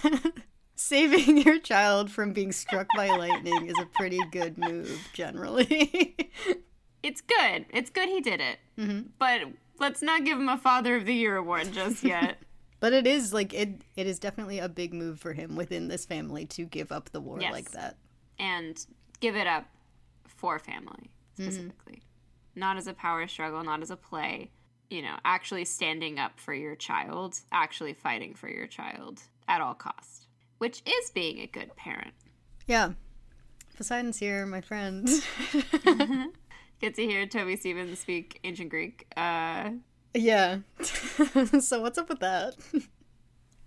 Saving your child from being struck by lightning is a pretty good move, generally. it's good. It's good he did it. Mm-hmm. But let's not give him a Father of the Year award just yet. but it is like it. It is definitely a big move for him within this family to give up the war yes. like that, and give it up for family. Specifically, mm-hmm. not as a power struggle, not as a play. You know, actually standing up for your child, actually fighting for your child at all costs, which is being a good parent. Yeah, Poseidon's here, my friend. get to hear Toby Stephens speak ancient Greek. Uh, yeah. so what's up with that?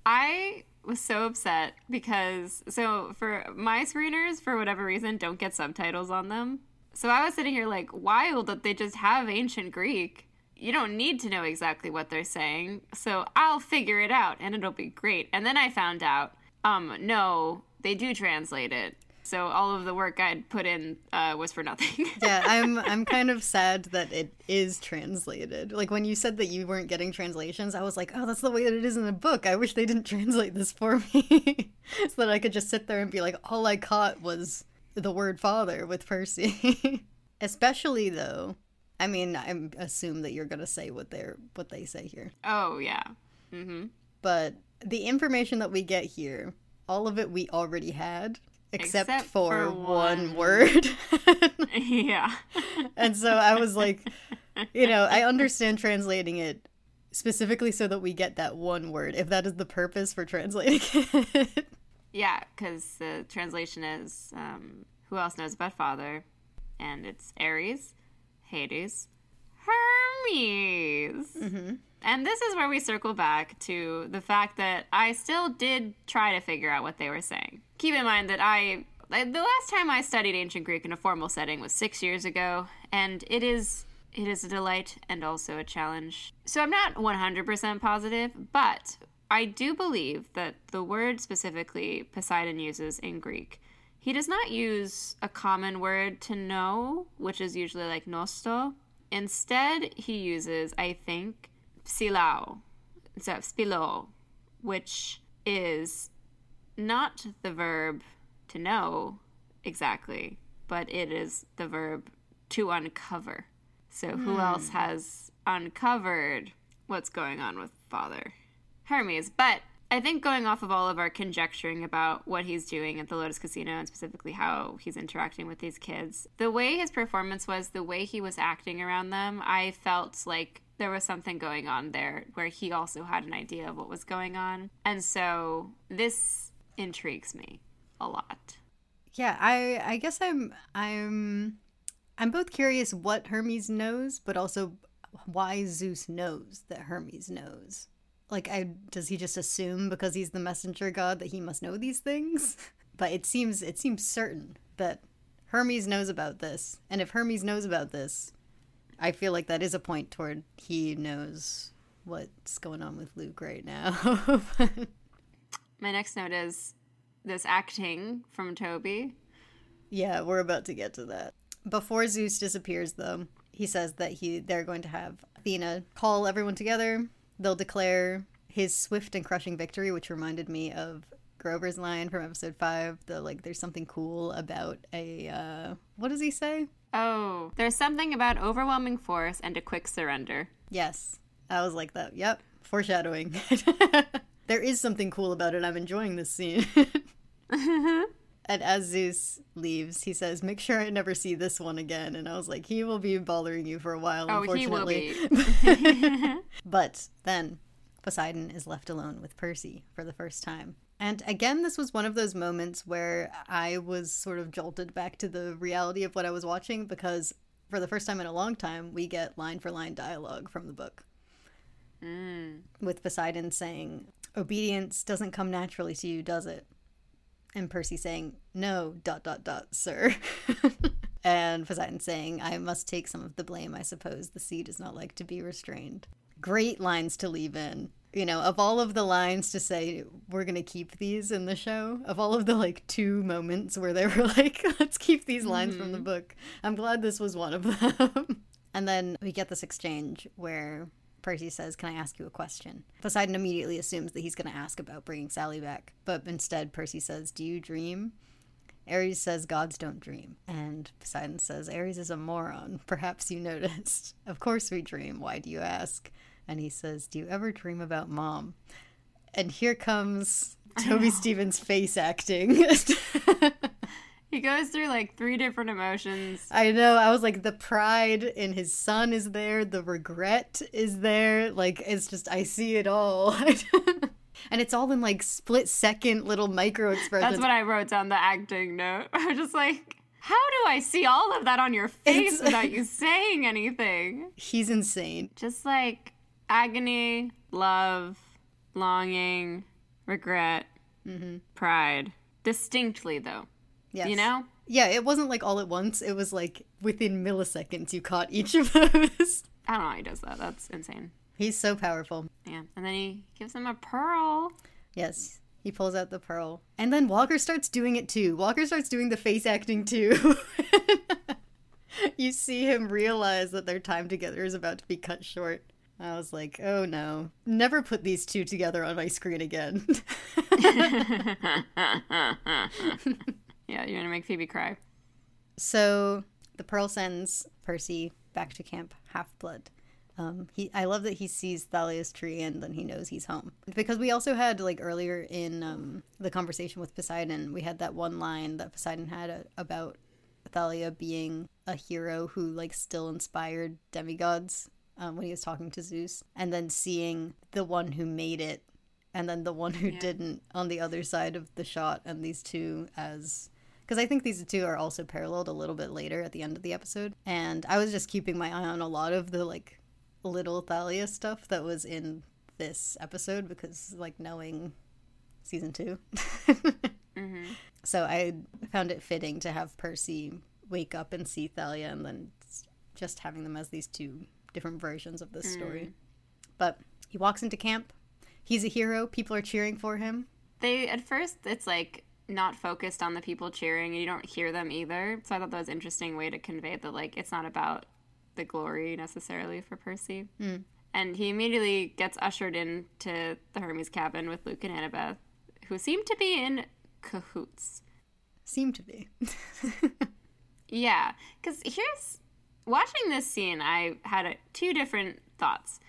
I was so upset because so for my screeners for whatever reason don't get subtitles on them. So I was sitting here like wild that they just have ancient Greek. You don't need to know exactly what they're saying. So I'll figure it out and it'll be great. And then I found out um no, they do translate it so all of the work I'd put in uh, was for nothing. yeah, I'm I'm kind of sad that it is translated. Like when you said that you weren't getting translations, I was like, oh, that's the way that it is in the book. I wish they didn't translate this for me, so that I could just sit there and be like, all I caught was the word father with Percy. Especially though, I mean, I assume that you're gonna say what they're what they say here. Oh yeah. Mm-hmm. But the information that we get here, all of it we already had except, except for, for, one, one word. yeah. and so I was like, you know, I understand translating it specifically so that we get that one word, if that is the purpose for translating it. Yeah, because the translation is um, Who else knows about father? And it's Ares, Hades, Hermes. Mm-hmm. And this is where we circle back to the fact that I still did try to figure out what they were saying. Keep in mind that I the last time I studied ancient Greek in a formal setting was 6 years ago, and it is it is a delight and also a challenge. So I'm not 100% positive, but I do believe that the word specifically Poseidon uses in Greek, he does not use a common word to know, which is usually like nosto. Instead, he uses, I think, psilao, so spilo, which is not the verb to know exactly, but it is the verb to uncover. So who mm. else has uncovered what's going on with father? Hermes. But I think going off of all of our conjecturing about what he's doing at the Lotus Casino and specifically how he's interacting with these kids, the way his performance was, the way he was acting around them, I felt like there was something going on there where he also had an idea of what was going on. And so this intrigues me a lot. Yeah, I I guess I'm I'm I'm both curious what Hermes knows, but also why Zeus knows that Hermes knows. Like I does he just assume because he's the messenger god that he must know these things? But it seems it seems certain that Hermes knows about this. And if Hermes knows about this, I feel like that is a point toward he knows what's going on with Luke right now. My next note is this acting from Toby. yeah, we're about to get to that. Before Zeus disappears though, he says that he they're going to have Athena call everyone together. They'll declare his swift and crushing victory, which reminded me of Grover's line from episode 5, the like there's something cool about a uh what does he say? Oh, there's something about overwhelming force and a quick surrender. Yes. I was like that. Yep. Foreshadowing. there is something cool about it. I'm enjoying this scene. and as Zeus leaves, he says, Make sure I never see this one again. And I was like, He will be bothering you for a while, Oh, he will unfortunately. be. But then Poseidon is left alone with Percy for the first time. And again, this was one of those moments where I was sort of jolted back to the reality of what I was watching because for the first time in a long time, we get line for line dialogue from the book. Mm. With Poseidon saying, Obedience doesn't come naturally to you, does it? And Percy saying, No, dot, dot, dot, sir. and Poseidon saying, I must take some of the blame, I suppose. The sea does not like to be restrained. Great lines to leave in. You know, of all of the lines to say, we're going to keep these in the show, of all of the like two moments where they were like, let's keep these lines from the mm-hmm. book, I'm glad this was one of them. and then we get this exchange where Percy says, Can I ask you a question? Poseidon immediately assumes that he's going to ask about bringing Sally back, but instead, Percy says, Do you dream? Ares says gods don't dream. And Poseidon says Ares is a moron. Perhaps you noticed. Of course we dream. Why do you ask? And he says, Do you ever dream about mom? And here comes Toby Stephens' face acting. he goes through like three different emotions. I know. I was like, the pride in his son is there. The regret is there. Like, it's just, I see it all. and it's all in like split second little micro expressions. That's what I wrote down the acting note. I was just like, how do I see all of that on your face It's- without you saying anything? He's insane. Just like agony, love, longing, regret, mm-hmm. pride. Distinctly, though. Yes. You know? Yeah, it wasn't like all at once. It was like within milliseconds you caught each of those. I don't know how he does that. That's insane. He's so powerful. Yeah. And then he gives him a pearl. Yes. He pulls out the pearl. And then Walker starts doing it too. Walker starts doing the face acting too. you see him realize that their time together is about to be cut short. I was like, oh no. Never put these two together on my screen again. Yeah, you're gonna make Phoebe cry. So the Pearl sends Percy back to camp Half Blood. Um, he, I love that he sees Thalia's tree and then he knows he's home. Because we also had like earlier in um, the conversation with Poseidon, we had that one line that Poseidon had uh, about Thalia being a hero who like still inspired demigods um, when he was talking to Zeus, and then seeing the one who made it and then the one who didn't on the other side of the shot, and these two as because I think these two are also paralleled a little bit later at the end of the episode. And I was just keeping my eye on a lot of the like little Thalia stuff that was in this episode because like knowing season 2 mm-hmm. So I found it fitting to have Percy wake up and see Thalia and then just having them as these two different versions of this story. Mm. But he walks into camp. He's a hero. People are cheering for him. They at first it's like not focused on the people cheering and you don't hear them either. So I thought that was an interesting way to convey that like it's not about the glory necessarily for Percy. Hmm. And he immediately gets ushered into the Hermes cabin with Luke and Annabeth, who seem to be in cahoots. Seem to be. Yeah, because here's watching this scene, I had a, two different thoughts.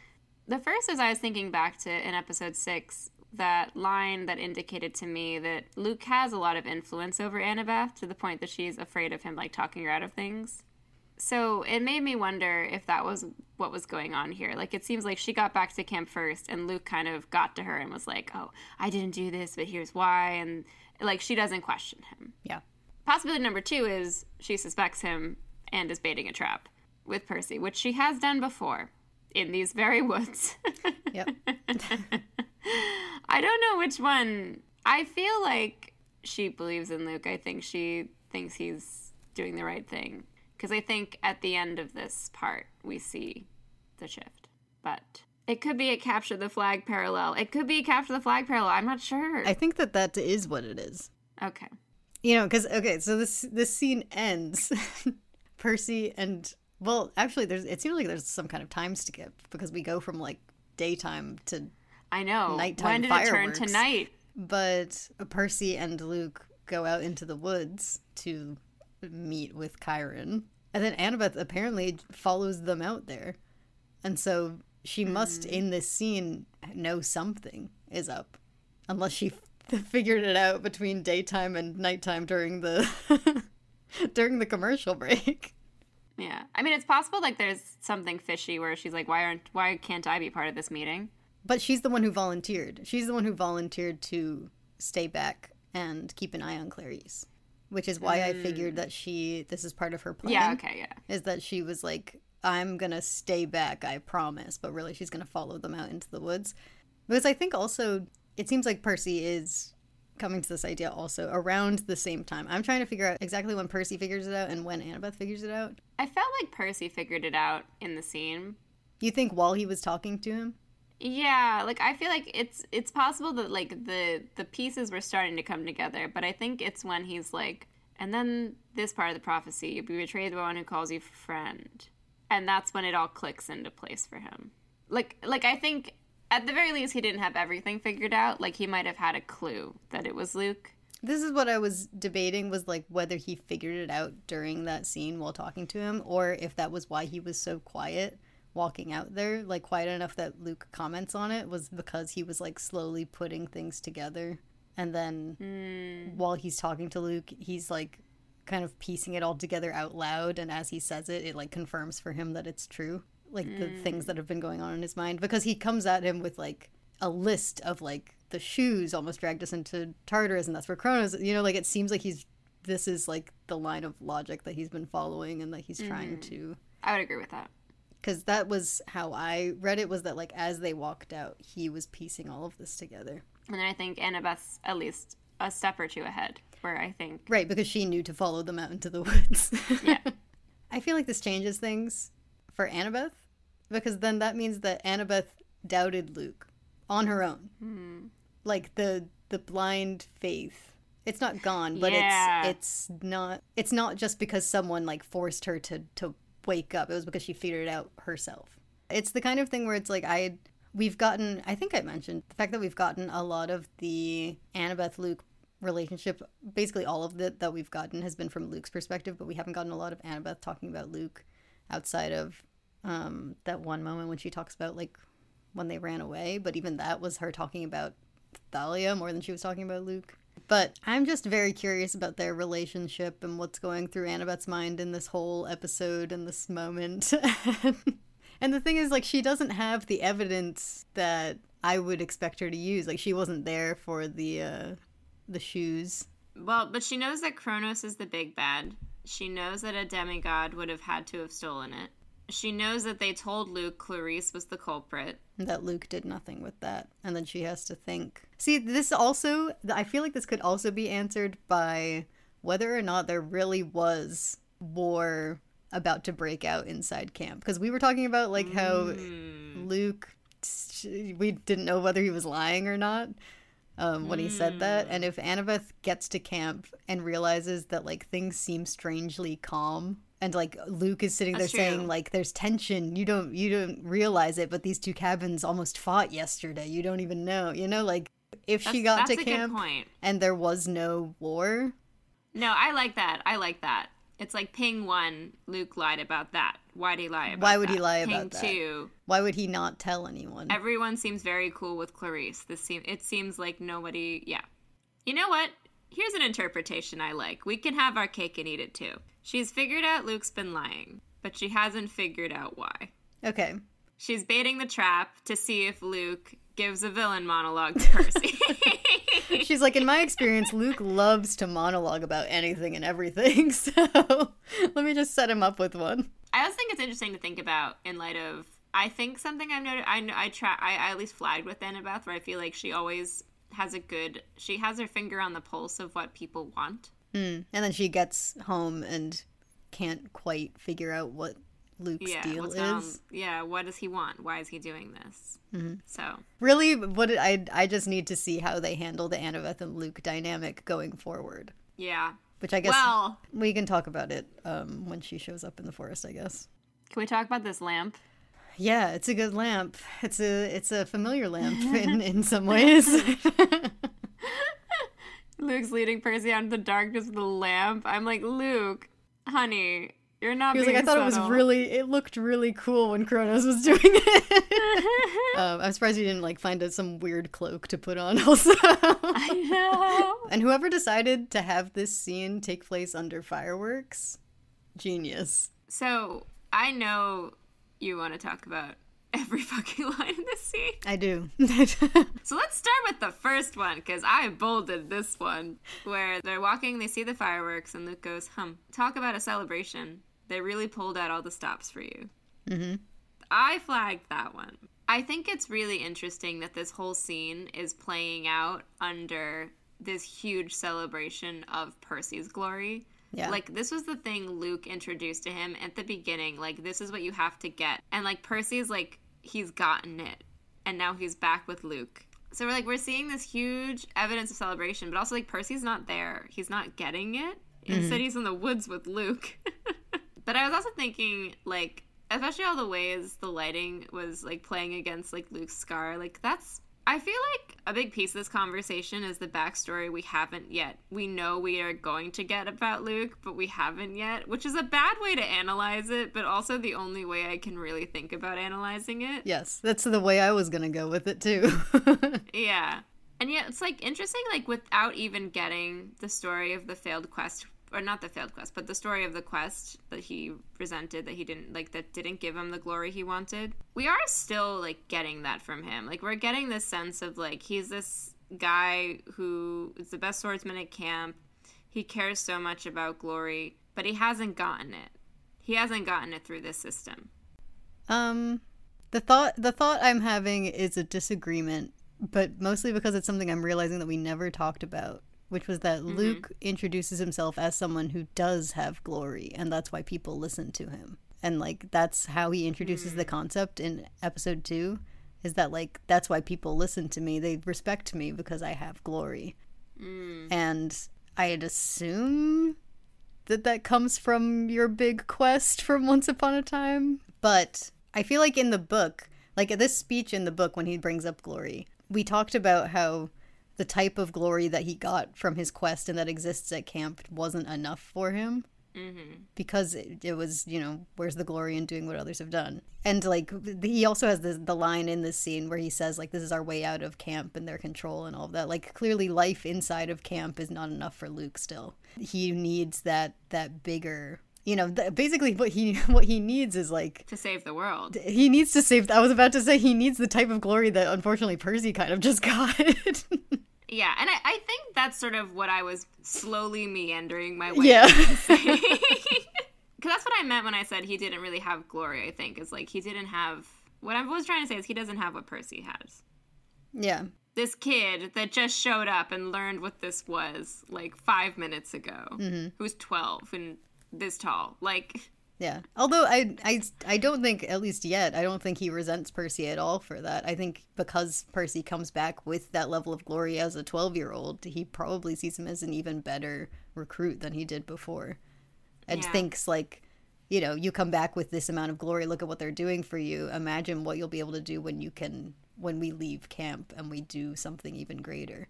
The first is I was thinking back to in episode six that line that indicated to me that Luke has a lot of influence over Annabeth to the point that she's afraid of him like talking her out of things. So it made me wonder if that was what was going on here. Like it seems like she got back to camp first, and Luke kind of got to her and was like, "Oh, I didn't do this, but here's why," and like she doesn't question him. Yeah. Possibility number two is she suspects him and is baiting a trap with Percy, which she has done before in these very woods. Yep. I don't know which one. I feel like she believes in Luke. I think she thinks he's doing the right thing. Because I think at the end of this part, we see the shift. But it could be a capture the flag parallel. It could be a capture the flag parallel. I'm not sure. I think that that is what it is. okay. You know, because okay, so this this scene ends. Percy and well, actually, there's it seems like there's some kind of time skip because we go from like daytime to I know. Nighttime when did it turn to night? but Percy and Luke go out into the woods to meet with Chiron. And then Annabeth apparently follows them out there. And so she must, hmm. in this scene, know something is up. Unless she f- figured it out between daytime and nighttime during the during the commercial break. Yeah. I mean, it's possible like there's something fishy where she's like, why aren't, why can't I be part of this meeting? But she's the one who volunteered. She's the one who volunteered to stay back and keep an eye on Clarisse. Which is why I figured mm. that she this is part of her plan. Yeah. Okay. Yeah. Is that she was like, I'm gonna stay back, I promise, but really she's gonna follow them out into the woods. Because I think also it seems like Percy is coming to this idea also around the same time. I'm trying to figure out exactly when Percy figures it out and when Annabeth figures it out. I felt like Percy figured it out in the scene. You think while he was talking to him? Yeah, like I feel like it's it's possible that like the the pieces were starting to come together, but I think it's when he's like, and then this part of the prophecy, you'll be betrayed by one who calls you friend, and that's when it all clicks into place for him. Like like I think at the very least he didn't have everything figured out. Like he might have had a clue that it was Luke. This is what I was debating was like whether he figured it out during that scene while talking to him or if that was why he was so quiet walking out there, like quiet enough that Luke comments on it was because he was like slowly putting things together. And then hmm. while he's talking to Luke, he's like kind of piecing it all together out loud and as he says it, it like confirms for him that it's true. Like the things that hmm. have been going on in his mind because he comes at him with like a list of like the shoes almost dragged us into Tartarus and that's where Kronos you know like it seems like he's this is like the line of logic that he's been following and that he's trying hmm. to I would agree with that. Because that was how I read it was that like as they walked out he was piecing all of this together. And then I think Annabeth's at least a step or two ahead, where I think right because she knew to follow them out into the woods. Yeah. I feel like this changes things for Annabeth because then that means that Annabeth doubted Luke on her own. Hmm. Like the the blind faith. It's not gone but Yeah. it's it's not it's not just because someone like forced her to to wake up it was because she figured it out herself it's the kind of thing where it's like i we've gotten i think i mentioned the fact that we've gotten a lot of the annabeth luke relationship basically all of it that we've gotten has been from luke's perspective but we haven't gotten a lot of annabeth talking about luke outside of um that one moment when she talks about like when they ran away but even that was her talking about Thalia more than she was talking about Luke. But I'm just very curious about their relationship and what's going through Annabeth's mind in this whole episode and this moment. and the thing is, like, she doesn't have the evidence that I would expect her to use. Like, she wasn't there for the uh, the shoes. Well, but she knows that Kronos is the big bad. She knows that a demigod would have had to have stolen it. She knows that they told Luke Clarisse was the culprit. that Luke did nothing with that. And then she has to think. See, this also, I feel like this could also be answered by whether or not there really was war about to break out inside camp. Because we were talking about, like, how Luke, we didn't know whether he was lying or not. Um, when he said that, and if Annabeth gets to camp and realizes that like things seem strangely calm, and like Luke is sitting That's there saying like there's tension, you don't you don't realize it, but these two cabins almost fought yesterday. You don't even know, you know, like if she got to camp point. and there was no war, No, I like that. I like that. It's like Ping one, Luke lied about that. Why'd he lie about Why would he lie Ping about that? two, why would he not tell anyone? everyone seems very cool with Clarisse. This seem it seems like nobody yeah. You know what? Here's an interpretation I like. We can have our cake and eat it too. She's figured out Luke's been lying. but she hasn't figured out why. Okay. She's baiting the trap to see if Luke gives a villain monologue to Percy. She's like, in my experience, Luke loves to monologue about anything and everything. So let me just set him up with one. I also think it's interesting to think about in light of. I think something I've noted. I I try. I, I at least flagged with Annabeth where I feel like she always has a good. She has her finger on the pulse of what people want. Hmm, and then she gets home and can't quite figure out what Luke's yeah. deal is. yeah. What does he want? Why is he doing this? Mm-hmm. So Really, what I I just need to see how they handle the Annabeth and Luke dynamic going forward. yeah. Which I guess Well, we can talk about it um, when she shows up in the forest. I guess. can we talk about this lamp? Yeah, it's a good lamp. It's a it's a familiar lamp in in some ways. Luke's leading Percy out into the darkness with a lamp. I'm like, Luke, honey, you're not. He was like, I thought it was really, it looked really cool when Kronos was doing it. um, I'm surprised you didn't like find a, some weird cloak to put on also. I know. and whoever decided to have this scene take place under fireworks, genius. So I know you want to talk about every fucking line in this scene. I do. So let's start with the first one because I bolded this one where they're walking, they see the fireworks, and Luke goes, "Hum, talk about a celebration. They really pulled out all the stops for you." Mm-hmm. I flagged that one. I think it's really interesting that this whole scene is playing out under this huge celebration of Percy's glory. Yeah. Like this was the thing Luke introduced to him at the beginning. Like this is what you have to get. And like Percy's like he's gotten it. And now he's back with Luke. So we're like we're seeing this huge evidence of celebration, but also like Percy's not there. He's not getting it. Instead he's in the woods with Luke. but I was also thinking like especially all the ways the lighting was like playing against like Luke's scar. Like that's I feel like a big piece of this conversation is the backstory we haven't yet. We know we are going to get about Luke, but we haven't yet, which is a bad way to analyze it, but also the only way I can really think about analyzing it. yes, that's the way I was gonna go with it too. Yeah. And yet it's like interesting, like without even getting the story of the failed quest or not the failed quest, but the story of the quest that he presented that he didn't like that didn't give him the glory he wanted. We are still like getting that from him. Like we're getting this sense of like he's this guy who is the best swordsman at camp. He cares so much about glory, but he hasn't gotten it. He hasn't gotten it through this system. Um, the thought the thought I'm having is a disagreement, but mostly because it's something I'm realizing that we never talked about, which was that mm-hmm. Luke introduces himself as someone who does have glory, and that's why people listen to him. And like that's how he introduces the mm. concept in episode two, is that like that's why people listen to me. They respect me because I have glory. Mm. And I'd assume that that comes from your big quest from Once Upon a Time. But I feel like in the book, like this speech in the book when he brings up glory, we talked about how the type of glory that he got from his quest and that exists at camp wasn't enough for him. Mm-hmm. Because it, it was, you know, where's the glory in doing what others have done? And like, he also has the, the line in this scene where he says, like, this is our way out of camp and their control and all of that. Like, clearly, life inside of camp is not enough for Luke still. He needs that, that bigger, you know, th- basically what he, what he needs is like, To save the world. he needs to save. I was about to say he needs the type of glory that unfortunately Percy kind of just got. Yeah, and I, I think that's sort of what I was slowly meandering my way. yeah. Because that's what I meant when I said he didn't really have glory, I think, is like he didn't have. What I was trying to say is he doesn't have what Percy has. yeah. This kid that just showed up and learned what this was like five minutes ago, mm-hmm. who's 12 and this tall. Like, Yeah. Although I, I, I don't think, at least yet, I don't think he resents Percy at all for that. I think because Percy comes back with that level of glory as a 12 year old, he probably sees him as an even better recruit than he did before. And Yeah. thinks, like, you know, you come back with this amount of glory, look at what they're doing for you. Imagine what you'll be able to do when you can, when we leave camp and we do something even greater.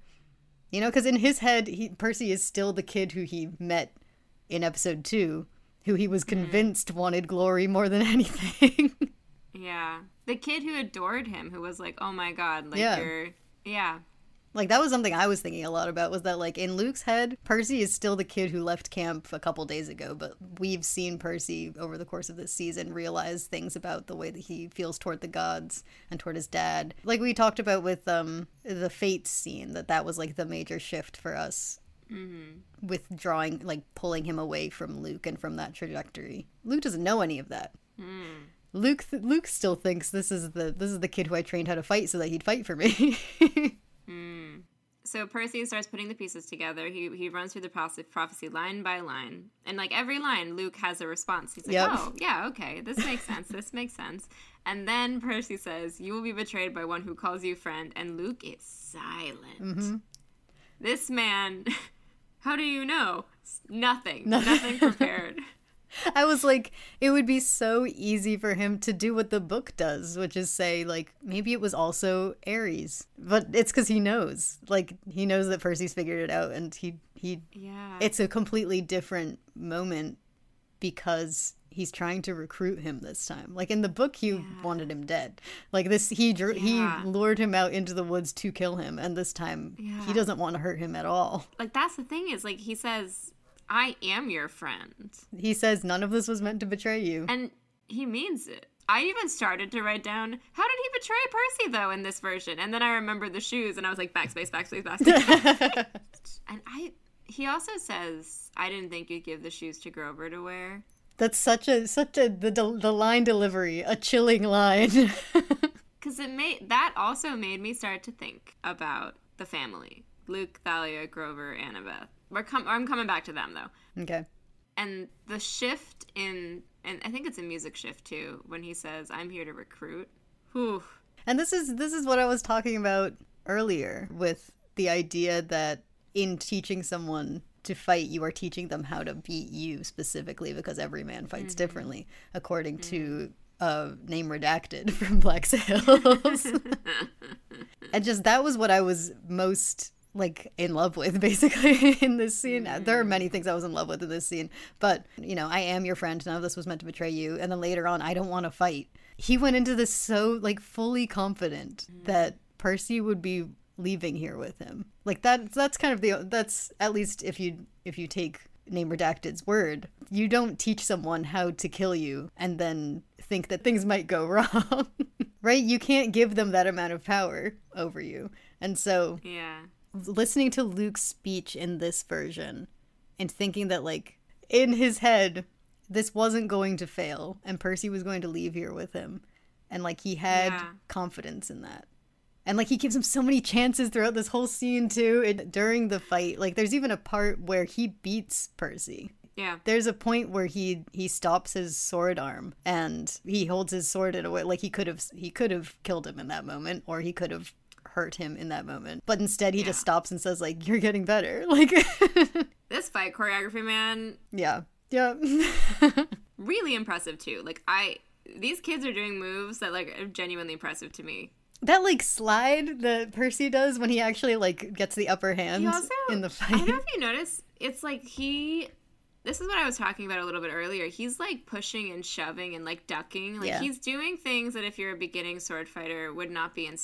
You know, because in his head, he, Percy is still the kid who he met in episode two, who he was convinced wanted glory more than anything. yeah. The kid who adored him, who was like, oh my god, like Yeah. you're. Yeah. Like that was something I was thinking a lot about was that like in Luke's head, Percy is still the kid who left camp a couple days ago, but we've seen Percy over the course of this season realize things about the way that he feels toward the gods and toward his dad. Like we talked about with um the Fates scene that that was like the major shift for us Mm-hmm. withdrawing like pulling him away from Luke and from that trajectory. Luke doesn't know any of that. Hmm. Luke th- Luke still thinks this is the this is the kid who I trained how to fight so that he'd fight for me. Hmm. So Percy starts putting the pieces together. He he runs through the prophecy, prophecy line by line, and like every line, Luke has a response. He's like, Yep. "Oh, yeah, okay, this makes sense. This makes sense." And then Percy says, "You will be betrayed by one who calls you friend," and Luke is silent. Mm-hmm. This man, how do you know? S- Nothing. Nothing prepared. I was like, it would be so easy for him to do what the book does, which is say, like, maybe it was also Ares. But it's because he knows. Like, he knows that Percy's figured it out, and he, he, Yeah. it's a completely different moment because he's trying to recruit him this time. Like, in the book, he wanted him dead. Like, this, he, drew, Yeah. he lured him out into the woods to kill him, and this time, Yeah. he doesn't want to hurt him at all. like that's the thing is like he says, "I am your friend." He says, none of this was meant to betray you. And he means it. I even started to write down how did he betray Percy though in this version, and then I remembered the shoes, and I was like backspace, backspace, backspace. and I, he also says, "I didn't think you'd give the shoes to Grover to wear." That's such a such a the the line delivery, a chilling line. Because it made that also made me start to think about the family: Luke, Thalia, Grover, Annabeth. We're com- I'm coming back to them though, okay. and the shift in, and I think it's a music shift too, when he says, "I'm here to recruit." Whew. And this is this is what I was talking about earlier with the idea that in teaching someone to fight, you are teaching them how to beat you specifically because every man fights mm-hmm. differently, according to a name redacted from Black Sails. and just that was what I was most like in love with basically in this scene. Uh, there are many mm. things I was in love with in this scene, but you know, I am your friend. None of this was meant to betray you. And then later on, I don't want to fight. He went into this so like fully confident mm. that Percy would be leaving here with him. Like that that's kind of the that's at least if you if you take name redacted's word, you don't teach someone how to kill you and then think that things might go wrong. right? You can't give them that amount of power over you. And so Yeah. listening to Luke's speech in this version and thinking that like in his head this wasn't going to fail and Percy was going to leave here with him and like he had Yeah. confidence in that. And like he gives him so many chances throughout this whole scene too and during the fight. Like there's even a part where he beats Percy. Yeah. There's a point where he he stops his sword arm and he holds his sword in a way like he could have he could have killed him in that moment or he could have hurt him in that moment. But instead he just stops and says like you're getting better. Like This fight choreography, man, yeah. Yeah. really impressive too. Like I these kids are doing moves that like are genuinely impressive to me. That like slide that Percy does when he actually like gets the upper hand also in the fight. I don't know if you notice, it's like he this is what I was talking about a little bit earlier. He's like pushing and shoving and like ducking. Like Yeah. he's doing things that if you're a beginning sword fighter would not be in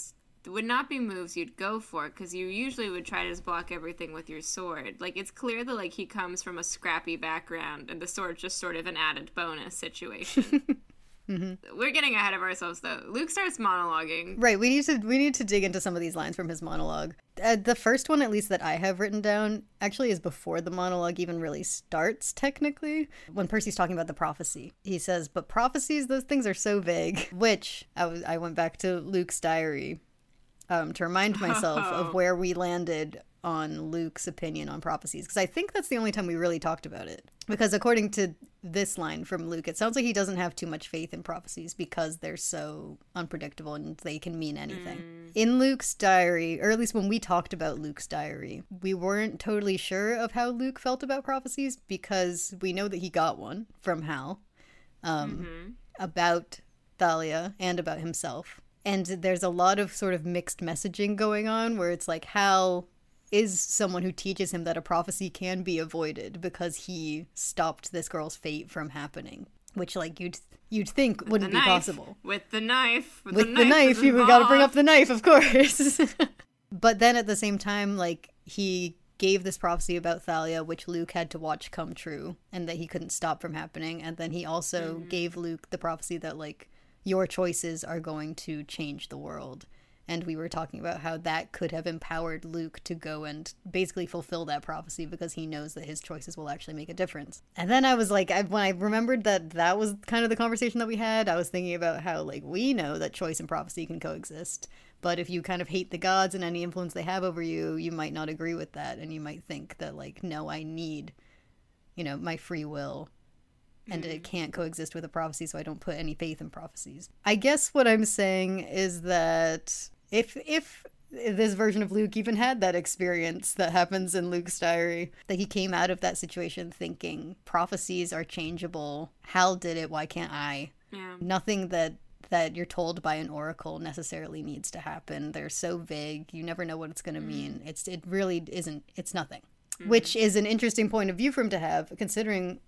would not be moves you'd go for because you usually would try to just block everything with your sword. Like it's clear that like he comes from a scrappy background and the sword's just sort of an added bonus situation. We're getting ahead of ourselves though. Luke starts monologuing. Right, we need to we need to dig into some of these lines from his monologue. Uh, the first one, at least that I have written down, actually is before the monologue even really starts. Technically, when Percy's talking about the prophecy, he says, "But prophecies, those things are so vague." Which I was I went back to Luke's diary um, to remind myself of where we landed on Luke's opinion on prophecies because I think that's the only time we really talked about it. Because according to this line from Luke, it sounds like he doesn't have too much faith in prophecies because they're so unpredictable and they can mean anything. In Luke's diary, or at least when we talked about Luke's diary, we weren't totally sure of how Luke felt about prophecies because we know that he got one from Hal um, about Thalia and about himself. And there's a lot of sort of mixed messaging going on where it's like Hal is someone who teaches him that a prophecy can be avoided because he stopped this girl's fate from happening, which like you'd you'd think wouldn't be knife, possible. With the knife. With, With the knife, is you got to bring up the knife, of course. but then at the same time, like he gave this prophecy about Thalia, which Luke had to watch come true, and that he couldn't stop from happening. And then he also Mm-hmm. gave Luke the prophecy that like your choices are going to change the world. And we were talking about how that could have empowered Luke to go and basically fulfill that prophecy because he knows that his choices will actually make a difference. And then I was like, I, when I remembered that that was kind of the conversation that we had, I was thinking about how, like, we know that choice and prophecy can coexist. But if you kind of hate the gods and any influence they have over you, you might not agree with that. And you might think that, like, no, I need, you know, my free will and it mm-hmm. can't coexist with a prophecy, so I don't put any faith in prophecies. I guess what I'm saying is that if if this version of Luke even had that experience that happens in Luke's diary, that he came out of that situation thinking prophecies are changeable. Hal did it, why can't I? Yeah. Nothing that that you're told by an oracle necessarily needs to happen. They're so vague. You never know what it's going to mm. mean. It's it really isn't it's nothing. Mm. Which is an interesting point of view for him to have considering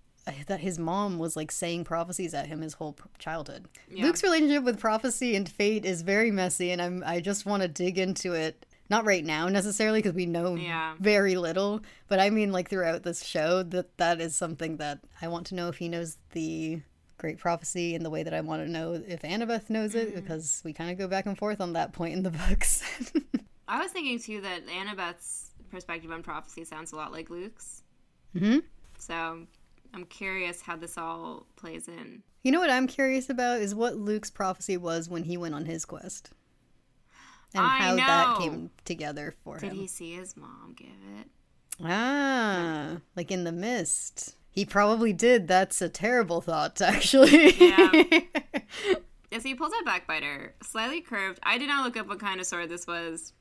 that his mom was like saying prophecies at him his whole p- childhood. Luke's relationship with prophecy and fate is very messy and I'm I just want to dig into it. Not right now necessarily because we know Yeah. very little, but I mean like throughout this show that that is something that I want to know if he knows the great prophecy in the way that I want to know if Annabeth knows it because we kind of go back and forth on that point in the books. I was thinking too that Annabeth's perspective on prophecy sounds a lot like Luke's. Mhm. So I'm curious how this all plays in. you know what I'm curious about is what Luke's prophecy was when he went on his quest. And I how that came together for Did him. Did he see his mom give it? Ah, like in the mist. He probably did. That's a terrible thought, actually. Yeah. Yeah, so he pulls out backbiter, slightly curved. I did not look up what kind of sword this was.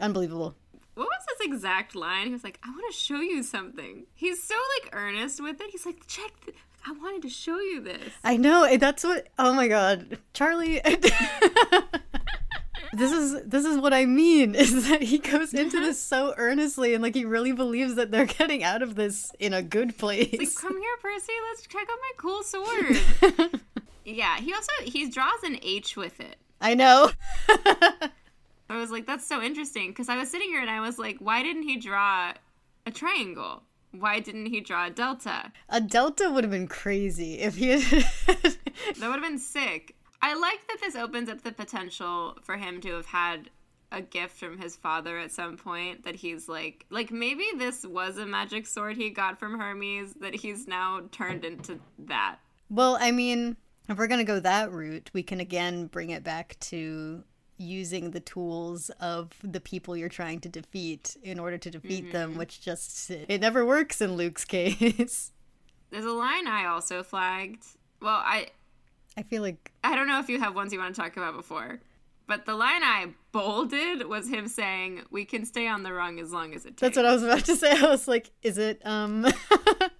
Unbelievable. What was his exact line? He was like, "I want to show you something." He's so like earnest with it. He's like, "Check, th- I wanted to show you this." I know. That's what. Oh my god, Charlie. this is this is what I mean. Is that he goes into this uh-huh. so earnestly and like he really believes that they're getting out of this in a good place. Like, come here, Percy. Let's check out my cool sword. yeah, he also he draws an H with it. I know. I was like, that's so interesting because I was sitting here and I was like, why didn't he draw a triangle? Why didn't he draw a delta? a delta would have been crazy if he had. That would have been sick. I like that this opens up the potential for him to have had a gift from his father at some point that he's like like maybe this was a magic sword he got from Hermes that he's now turned into that. Well, I mean, if we're going to go that route, we can again bring it back to using the tools of the people you're trying to defeat in order to defeat them, which just it never works in Luke's case. There's a line I also flagged. Well, I I feel like I don't know if you have ones you want to talk about before. But the line I bolded was him saying, "We can stay on the rung as long as it takes." that's what I was about to say. I was like, is it um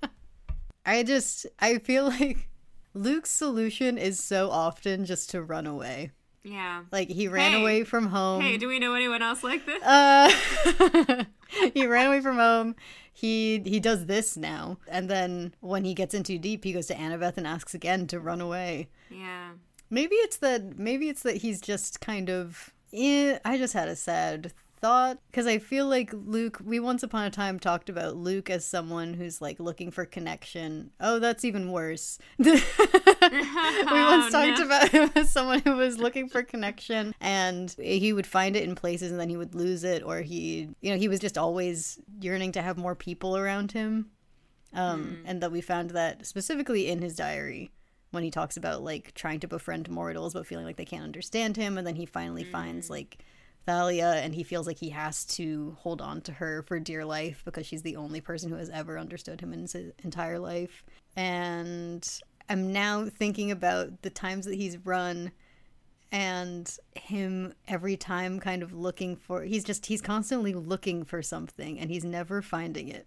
I just I feel like Luke's solution is so often just to run away. Yeah. Like he ran Hey. away from home. Hey, do we know anyone else like this? Uh, he ran away from home. He he does this now, and then when he gets in too deep, he goes to Annabeth and asks again to run away. yeah. Maybe it's that. Maybe it's that he's just kind of. Eh, I just had a sad thought because I feel like Luke. We once upon a time talked about Luke as someone who's like looking for connection. Oh, that's even worse. we once Oh, talked no. about him as someone who was looking for connection and he would find it in places and then he would lose it or he you know he was just always yearning to have more people around him um and that we found that specifically in his diary when he talks about like trying to befriend mortals but feeling like they can't understand him and then he finally finds like Thalia and he feels like he has to hold on to her for dear life because she's the only person who has ever understood him in his entire life. And I'm now thinking about the times that he's run and him every time kind of looking for he's just he's constantly looking for something and he's never finding it.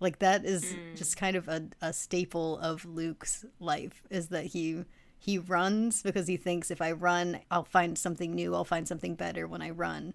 Like that is mm. just kind of a, a staple of Luke's life is that he he runs because he thinks if I run, I'll find something new, I'll find something better when I run.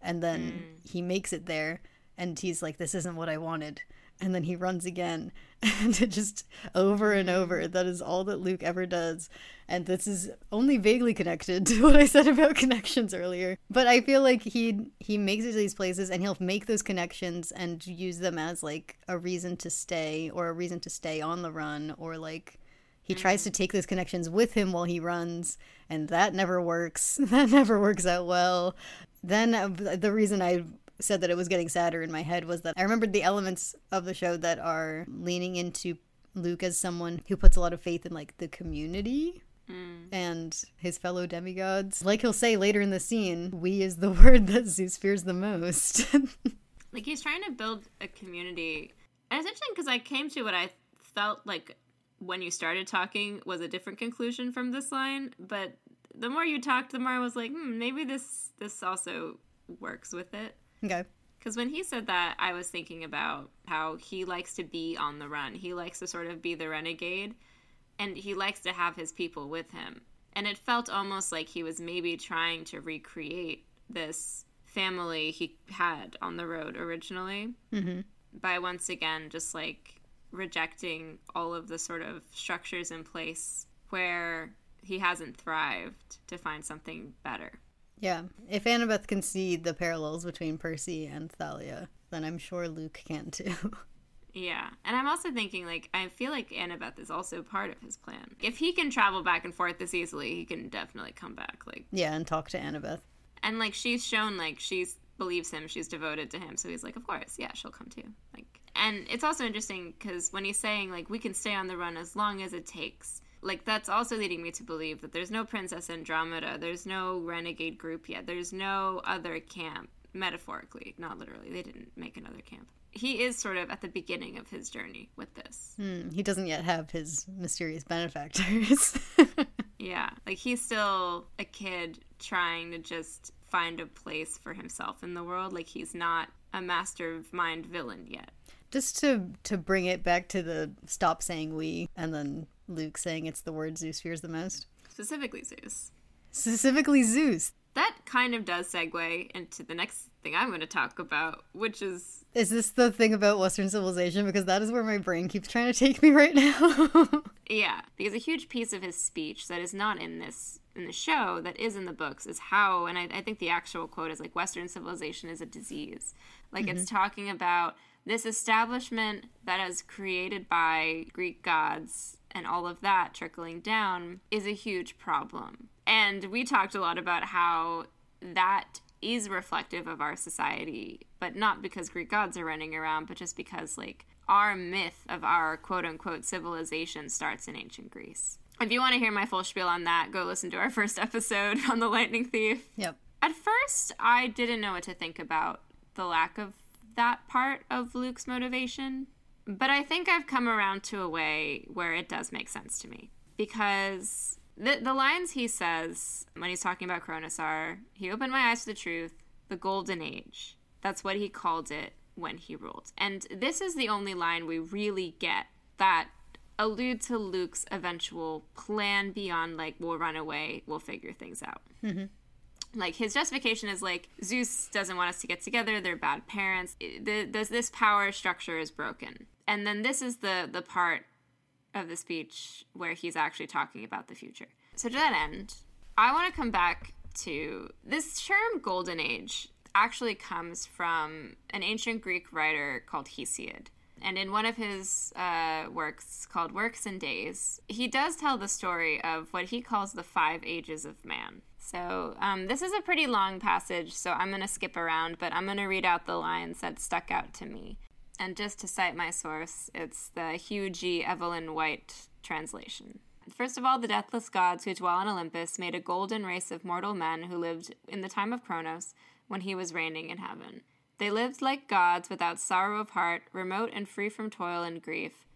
And then mm. he makes it there and he's like, This isn't what I wanted. and then he runs again. And it just over and over. That is all that Luke ever does. And this is only vaguely connected to what I said about connections earlier. But I feel like he he makes it to these places and he'll make those connections and use them as like a reason to stay or a reason to stay on the run or like he tries to take those connections with him while he runs and that never works. That never works out well. Then uh, the reason I said that it was getting sadder in my head was that I remembered the elements of the show that are leaning into Luke as someone who puts a lot of faith in like the community mm. and his fellow demigods. Like he'll say later in the scene, we is the word that Zeus fears the most. like he's trying to build a community. And it's interesting because I came to what I felt like when you started talking was a different conclusion from this line, but the more you talked, the more I was like, hmm, maybe this this also works with it. Okay. Because when he said that, I was thinking about how he likes to be on the run. He likes to sort of be the renegade, and he likes to have his people with him. And it felt almost like he was maybe trying to recreate this family he had on the road originally mm-hmm. by once again just like rejecting all of the sort of structures in place where he hasn't thrived to find something better. Yeah. If Annabeth can see the parallels between Percy and Thalia, then I'm sure Luke can too. Yeah. And I'm also thinking, like, I feel like Annabeth is also part of his plan. If he can travel back and forth this easily, he can definitely come back. Like, yeah, and talk to Annabeth. And, like, she's shown, like, she's believes him, she's devoted to him. So he's like, of course, yeah, she'll come too. Like, and it's also interesting because when he's saying, like, we can stay on the run as long as it takes, like that's also leading me to believe that there's no Princess Andromeda, there's no renegade group yet, there's no other camp, metaphorically, not literally. They didn't make another camp. He is sort of at the beginning of his journey with this. Hmm, he doesn't yet have his mysterious benefactors. yeah, like he's still a kid trying to just find a place for himself in the world. Like he's not a master of mind villain yet. Just to to bring it back to the stop saying we and then Luke saying it's the word Zeus fears the most? Specifically Zeus. Specifically Zeus. That kind of does segue into the next thing I'm going to talk about, which is. Is this the thing about Western civilization? Because that is where my brain keeps trying to take me right now. yeah, because a huge piece of his speech that is not in this in the show that is in the books is how and I, I think the actual quote is like western civilization is a disease like mm-hmm. it's talking about this establishment that is created by greek gods and all of that trickling down is a huge problem. And we talked a lot about how that is reflective of our society, but not because Greek gods are running around, but just because, like, our myth of our quote unquote civilization starts in ancient Greece. If you want to hear my full spiel on that, go listen to our first episode on the Lightning Thief. Yep. At first, I didn't know what to think about the lack of that part of Luke's motivation. But I think I've come around to a way where it does make sense to me. Because the, the lines he says when he's talking about Kronos are He opened my eyes to the truth, the golden age. That's what he called it when he ruled. And this is the only line we really get that allude to Luke's eventual plan beyond, like, we'll run away, we'll figure things out. Mm-hmm like his justification is like Zeus doesn't want us to get together. They're bad parents. The, the, this power structure is broken. And then this is the the part of the speech where he's actually talking about the future. So to that end, I want to come back to this term golden age actually comes from an ancient Greek writer called Hesiod. And in one of his uh, works called Works and Days, he does tell the story of what he calls the five ages of man. So um, this is a pretty long passage, so I'm going to skip around, but I'm going to read out the lines that stuck out to me. And just to cite my source, it's the Hugh G. Evelyn White translation. First of all, the deathless gods who dwell on Olympus made a golden race of mortal men who lived in the time of Kronos when he was reigning in heaven. They lived like gods without sorrow of heart, remote and free from toil and grief.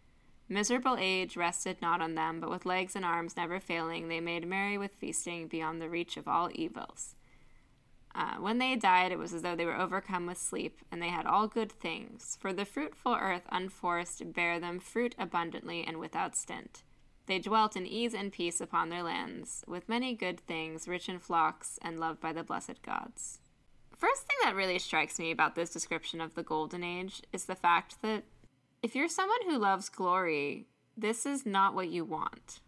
Miserable age rested not on them, but with legs and arms never failing, they made merry with feasting beyond the reach of all evils. Uh, when they died, it was as though they were overcome with sleep, and they had all good things, for the fruitful earth unforced bare them fruit abundantly and without stint. They dwelt in ease and peace upon their lands, with many good things, rich in flocks, and loved by the blessed gods. First thing that really strikes me about this description of the Golden Age is the fact that if you're someone who loves glory, this is not what you want.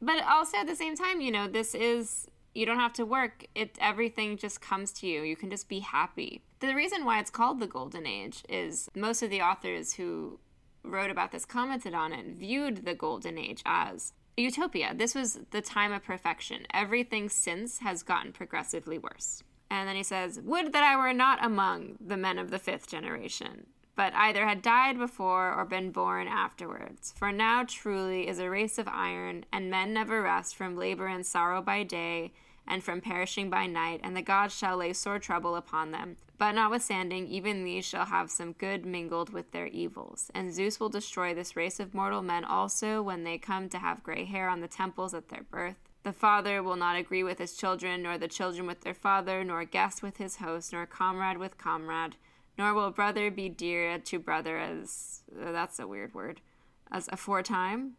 But also at the same time, you know, this is you don't have to work. It everything just comes to you. You can just be happy. The reason why it's called the golden age is most of the authors who wrote about this commented on it viewed the golden age as utopia. This was the time of perfection. Everything since has gotten progressively worse. And then he says, Would that I were not among the men of the fifth generation, but either had died before or been born afterwards. For now truly is a race of iron, and men never rest from labor and sorrow by day, and from perishing by night, and the gods shall lay sore trouble upon them. But notwithstanding, even these shall have some good mingled with their evils. And Zeus will destroy this race of mortal men also when they come to have gray hair on the temples at their birth. The father will not agree with his children, nor the children with their father, nor guest with his host, nor comrade with comrade, nor will brother be dear to brother as that's a weird word as aforetime.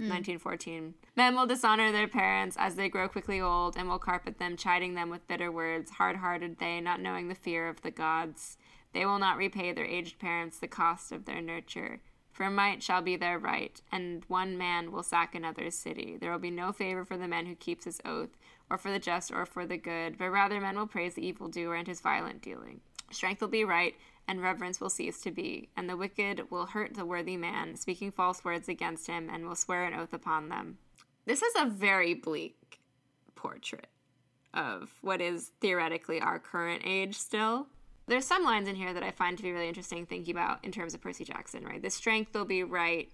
Hmm. 1914. Men will dishonor their parents as they grow quickly old, and will carpet them, chiding them with bitter words. Hard hearted they, not knowing the fear of the gods. They will not repay their aged parents the cost of their nurture. For might shall be their right, and one man will sack another's city. There will be no favor for the man who keeps his oath, or for the just, or for the good, but rather men will praise the evildoer and his violent dealing. Strength will be right, and reverence will cease to be, and the wicked will hurt the worthy man, speaking false words against him, and will swear an oath upon them. This is a very bleak portrait of what is theoretically our current age still. There's some lines in here that I find to be really interesting thinking about in terms of Percy Jackson, right? The strength will be right.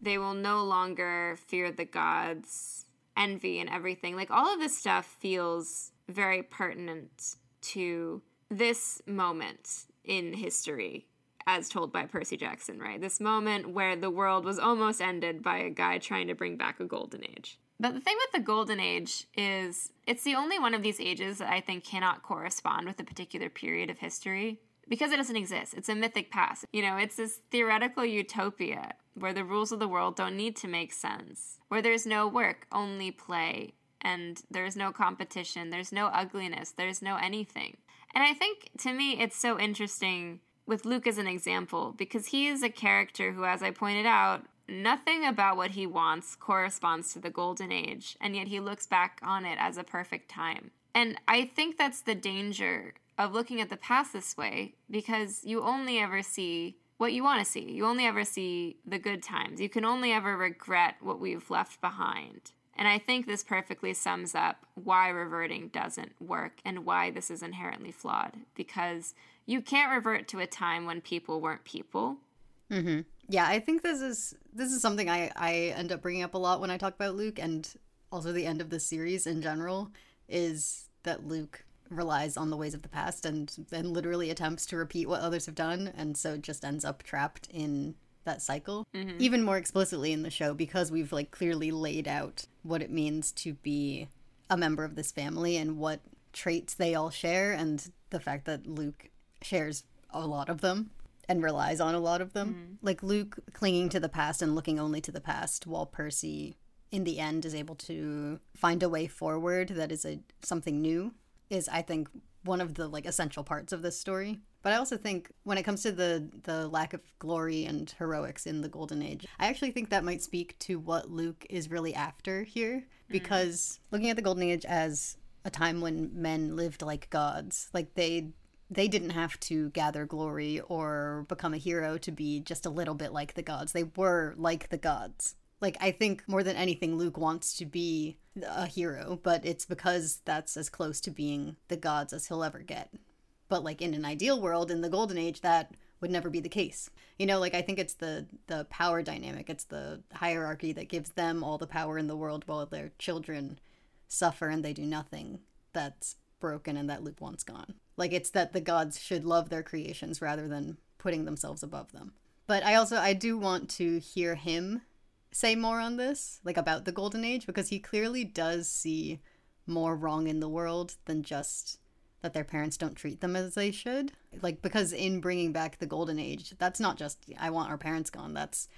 They will no longer fear the gods, envy and everything. Like all of this stuff feels very pertinent to this moment in history as told by Percy Jackson, right? This moment where the world was almost ended by a guy trying to bring back a golden age. But the thing with the golden age is it's the only one of these ages that I think cannot correspond with a particular period of history because it doesn't exist. It's a mythic past. You know, it's this theoretical utopia where the rules of the world don't need to make sense, where there's no work, only play, and there's no competition, there's no ugliness, there's no anything. And I think to me it's so interesting with Luke as an example because he is a character who, as I pointed out, nothing about what he wants corresponds to the golden age, and yet he looks back on it as a perfect time. And I think that's the danger of looking at the past this way because you only ever see what you want to see. You only ever see the good times. You can only ever regret what we've left behind. And I think this perfectly sums up why reverting doesn't work and why this is inherently flawed because you can't revert to a time when people weren't people. Mm-hmm. Yeah, I think this is this is something I I end up bringing up a lot when I talk about Luke and also the end of the series in general is that Luke relies on the ways of the past and then literally attempts to repeat what others have done and so just ends up trapped in that cycle mm-hmm. even more explicitly in the show because we've like clearly laid out what it means to be a member of this family and what traits they all share and the fact that Luke shares a lot of them and relies on a lot of them. Mm-hmm. Like Luke clinging to the past and looking only to the past while Percy in the end is able to find a way forward that is a something new is I think one of the like essential parts of this story. But I also think when it comes to the the lack of glory and heroics in the golden age, I actually think that might speak to what Luke is really after here mm. because looking at the golden age as a time when men lived like gods, like they they didn't have to gather glory or become a hero to be just a little bit like the gods. They were like the gods. Like I think more than anything Luke wants to be a hero, but it's because that's as close to being the gods as he'll ever get. But like in an ideal world in the golden age that would never be the case. You know, like I think it's the the power dynamic, it's the hierarchy that gives them all the power in the world while their children suffer and they do nothing. That's broken and that Luke wants gone. Like it's that the gods should love their creations rather than putting themselves above them. But I also I do want to hear him say more on this, like about the golden age because he clearly does see more wrong in the world than just that their parents don't treat them as they should. Like because in bringing back the golden age, that's not just I want our parents gone. That's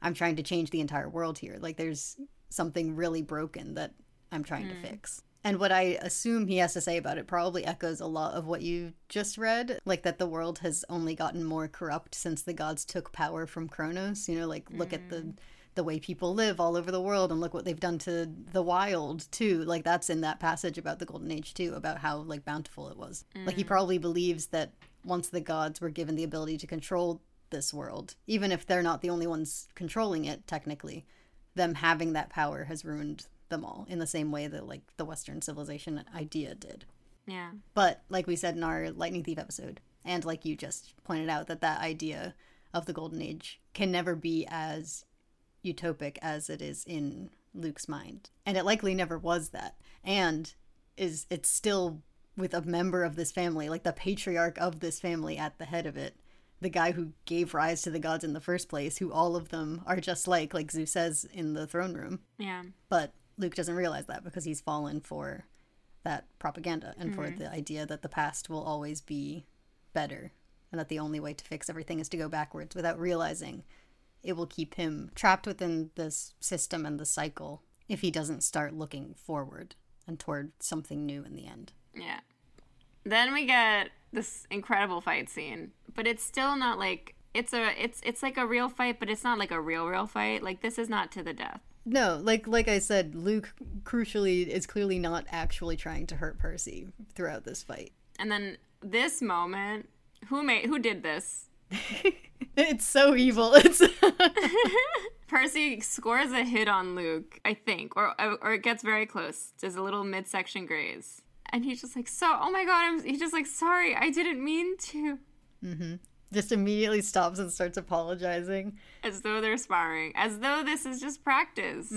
I'm trying to change the entire world here. Like there's something really broken that I'm trying to hmm. fix. And what I assume he has to say about it probably echoes a lot of what you just read, like that the world has only gotten more corrupt since the gods took power from Kronos. You know, like look at the hmm. The way people live all over the world and look what they've done to the wild too. Like that's in that passage about the golden age too, about how like bountiful it was. Like he mm. probably believes that once the gods were given the ability to control this world, even if they're not the only ones controlling it technically, them having that power has ruined them all in the same way that like the western civilization idea did. Yeah. But like we said in our lightning thief episode and like you just pointed out that that idea of the golden age can never be as utopic as it is in Luke's mind. And it likely never was that. And is it's still with a member of this family, like the patriarch of this family at the head of it, the guy who gave rise to the gods in the first place, who all of them are just like, like Zeus says in the throne room. Yeah. But Luke doesn't realize that because he's fallen for that propaganda and for mm-hmm. the idea that the past will always be better and that the only way to fix everything is to go backwards without realizing it will keep him trapped within this system and the cycle if he doesn't start looking forward and toward something new in the end. Yeah. Then we get this incredible fight scene, but it's still not like it's a it's it's like a real fight, but it's not like a real real fight. Like this is not to the death. No, like like I said, Luke crucially is clearly not actually trying to hurt Percy throughout this fight. And then this moment, who made who did this? It's so evil. It's Percy scores a hit on Luke, I think, or or it gets very close. Does a little midsection graze, and he's just like, "So, oh my god!" I'm, he's just like, "Sorry, I didn't mean to." Mm-hmm. just immediately stops and starts apologizing. As though they're sparring, as though this is just practice.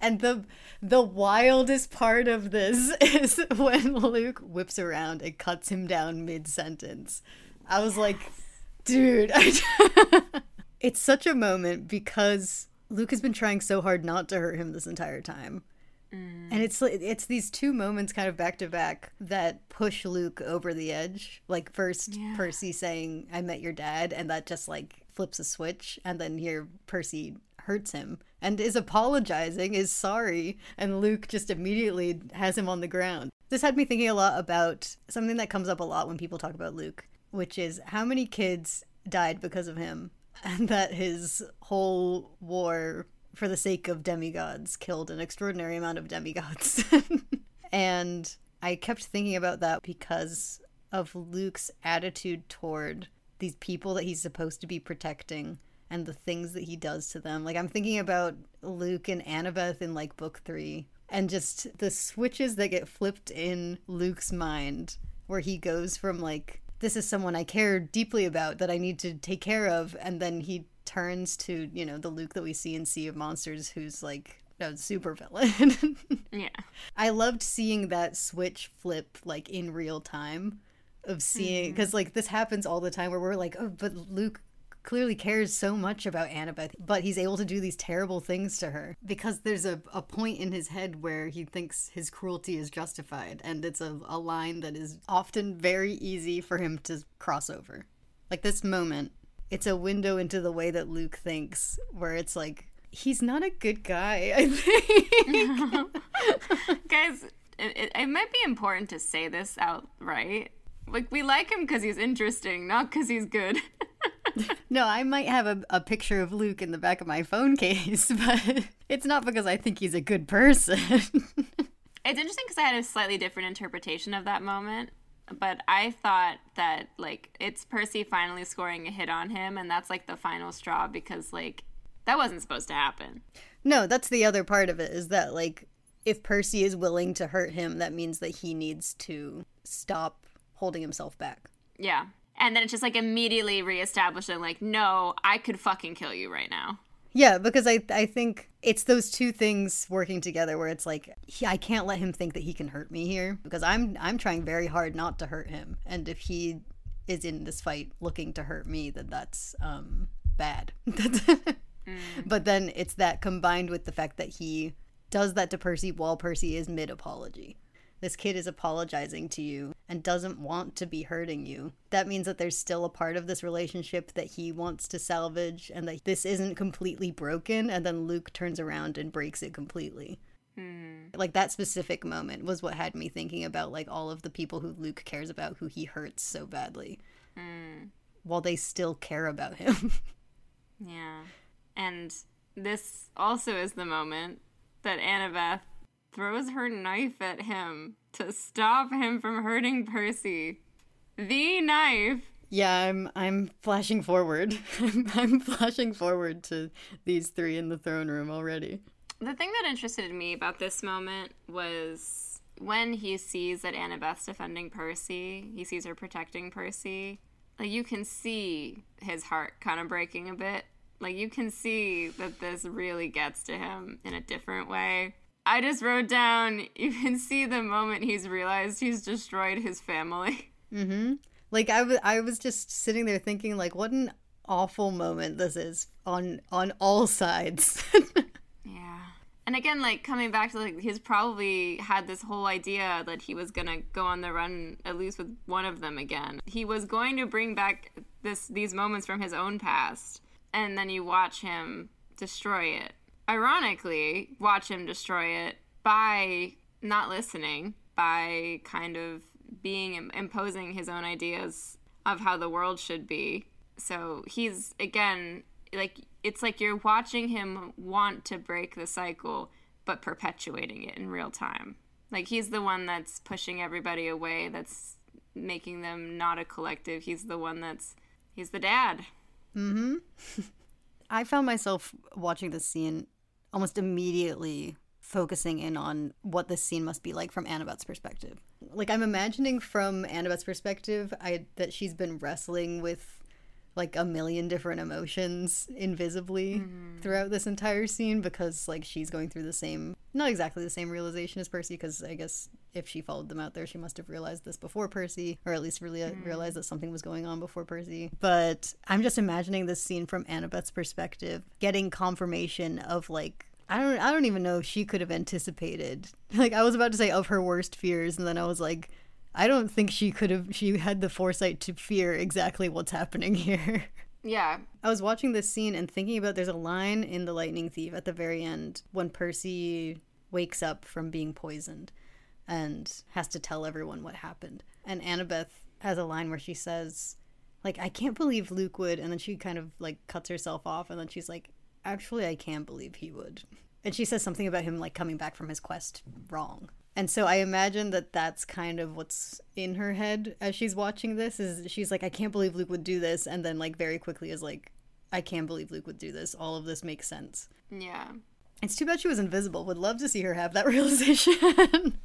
And the the wildest part of this is when Luke whips around and cuts him down mid sentence. I was like, dude, it's such a moment because Luke has been trying so hard not to hurt him this entire time. And it's it's these two moments kind of back to back that push Luke over the edge. Like first Yeah. Percy saying I met your dad and that just like flips a switch and then here Percy hurts him and is apologizing, is sorry, and Luke just immediately has him on the ground. This had me thinking a lot about something that comes up a lot when people talk about Luke, which is how many kids died because of him and that his whole war for the sake of demigods killed an extraordinary amount of demigods. and I kept thinking about that because of Luke's attitude toward these people that he's supposed to be protecting and the things that he does to them. Like I'm thinking about Luke and Annabeth in like book 3 and just the switches that get flipped in Luke's mind where he goes from like this is someone I care deeply about that I need to take care of and then he turns to, you know, the Luke that we see in Sea of Monsters who's like a super villain. Yeah. I loved seeing that switch flip like in real time of seeing mm. because like this happens all the time where we're like, oh, but Luke clearly cares so much about Annabeth, but he's able to do these terrible things to her because there's a, a point in his head where he thinks his cruelty is justified, and it's a, a line that is often very easy for him to cross over. Like this moment, it's a window into the way that Luke thinks, where it's like, he's not a good guy, I think. Guys, it, it, it might be important to say this outright. Like, we like him because he's interesting, not because he's good. No, I might have a, a picture of Luke in the back of my phone case, but it's not because I think he's a good person. It's interesting because I had a slightly different interpretation of that moment. But I thought that, like, it's Percy finally scoring a hit on him, and that's, like, the final straw because, like, that wasn't supposed to happen. no, that's the other part of it is that, like, if Percy is willing to hurt him, that means that he needs to stop holding himself back. Yeah. And then it's just, like, immediately reestablishing, like, no, I could fucking kill you right now. Yeah, because I I think it's those two things working together where it's like he, I can't let him think that he can hurt me here because I'm I'm trying very hard not to hurt him, and if he is in this fight looking to hurt me, then that's um bad. But then it's that combined with the fact that he does that to Percy while Percy is mid apology. This kid is apologizing to you and doesn't want to be hurting you. That means that there's still a part of this relationship that he wants to salvage and that this isn't completely broken. And then Luke turns around and breaks it completely. Hmm. Like that specific moment was what had me thinking about like all of the people who Luke cares about who he hurts so badly. Hmm. While they still care about him. Yeah. And this also is the moment that Annabeth throws her knife at him to stop him from hurting Percy. The knife. yeah, I'm I'm flashing forward. I'm, I'm flashing forward to these three in the throne room already. The thing that interested me about this moment was when he sees that Annabeth's defending Percy, he sees her protecting Percy. Like you can see his heart kind of breaking a bit. Like you can see that this really gets to him in a different way. I just wrote down you can see the moment he's realized he's destroyed his family. Mm-hmm. Like I was I was just sitting there thinking like what an awful moment this is on on all sides. Yeah. And again, like coming back to like he's probably had this whole idea that he was gonna go on the run at least with one of them again. He was going to bring back this these moments from his own past, and then you watch him destroy it. Ironically, watch him destroy it by not listening, by kind of being imposing his own ideas of how the world should be. So he's again like it's like you're watching him want to break the cycle but perpetuating it in real time. Like he's the one that's pushing everybody away, that's making them not a collective. He's the one that's he's the dad. Mhm. I found myself watching this scene almost immediately focusing in on what this scene must be like from Annabeth's perspective. Like I'm imagining from Annabeth's perspective, I that she's been wrestling with like a million different emotions invisibly mm-hmm. throughout this entire scene because like she's going through the same not exactly the same realization as Percy because I guess if she followed them out there she must have realized this before Percy or at least really mm-hmm. realized that something was going on before Percy. But I'm just imagining this scene from Annabeth's perspective getting confirmation of like I don't I don't even know if she could have anticipated like I was about to say of her worst fears and then I was like I don't think she could have she had the foresight to fear exactly what's happening here. Yeah. I was watching this scene and thinking about there's a line in The Lightning Thief at the very end when Percy wakes up from being poisoned and has to tell everyone what happened. And Annabeth has a line where she says, like, I can't believe Luke would and then she kind of like cuts herself off and then she's like, Actually I can't believe he would. And she says something about him like coming back from his quest wrong. And so I imagine that that's kind of what's in her head as she's watching this is she's like I can't believe Luke would do this and then like very quickly is like I can't believe Luke would do this. All of this makes sense. Yeah. It's too bad she was invisible. Would love to see her have that realization.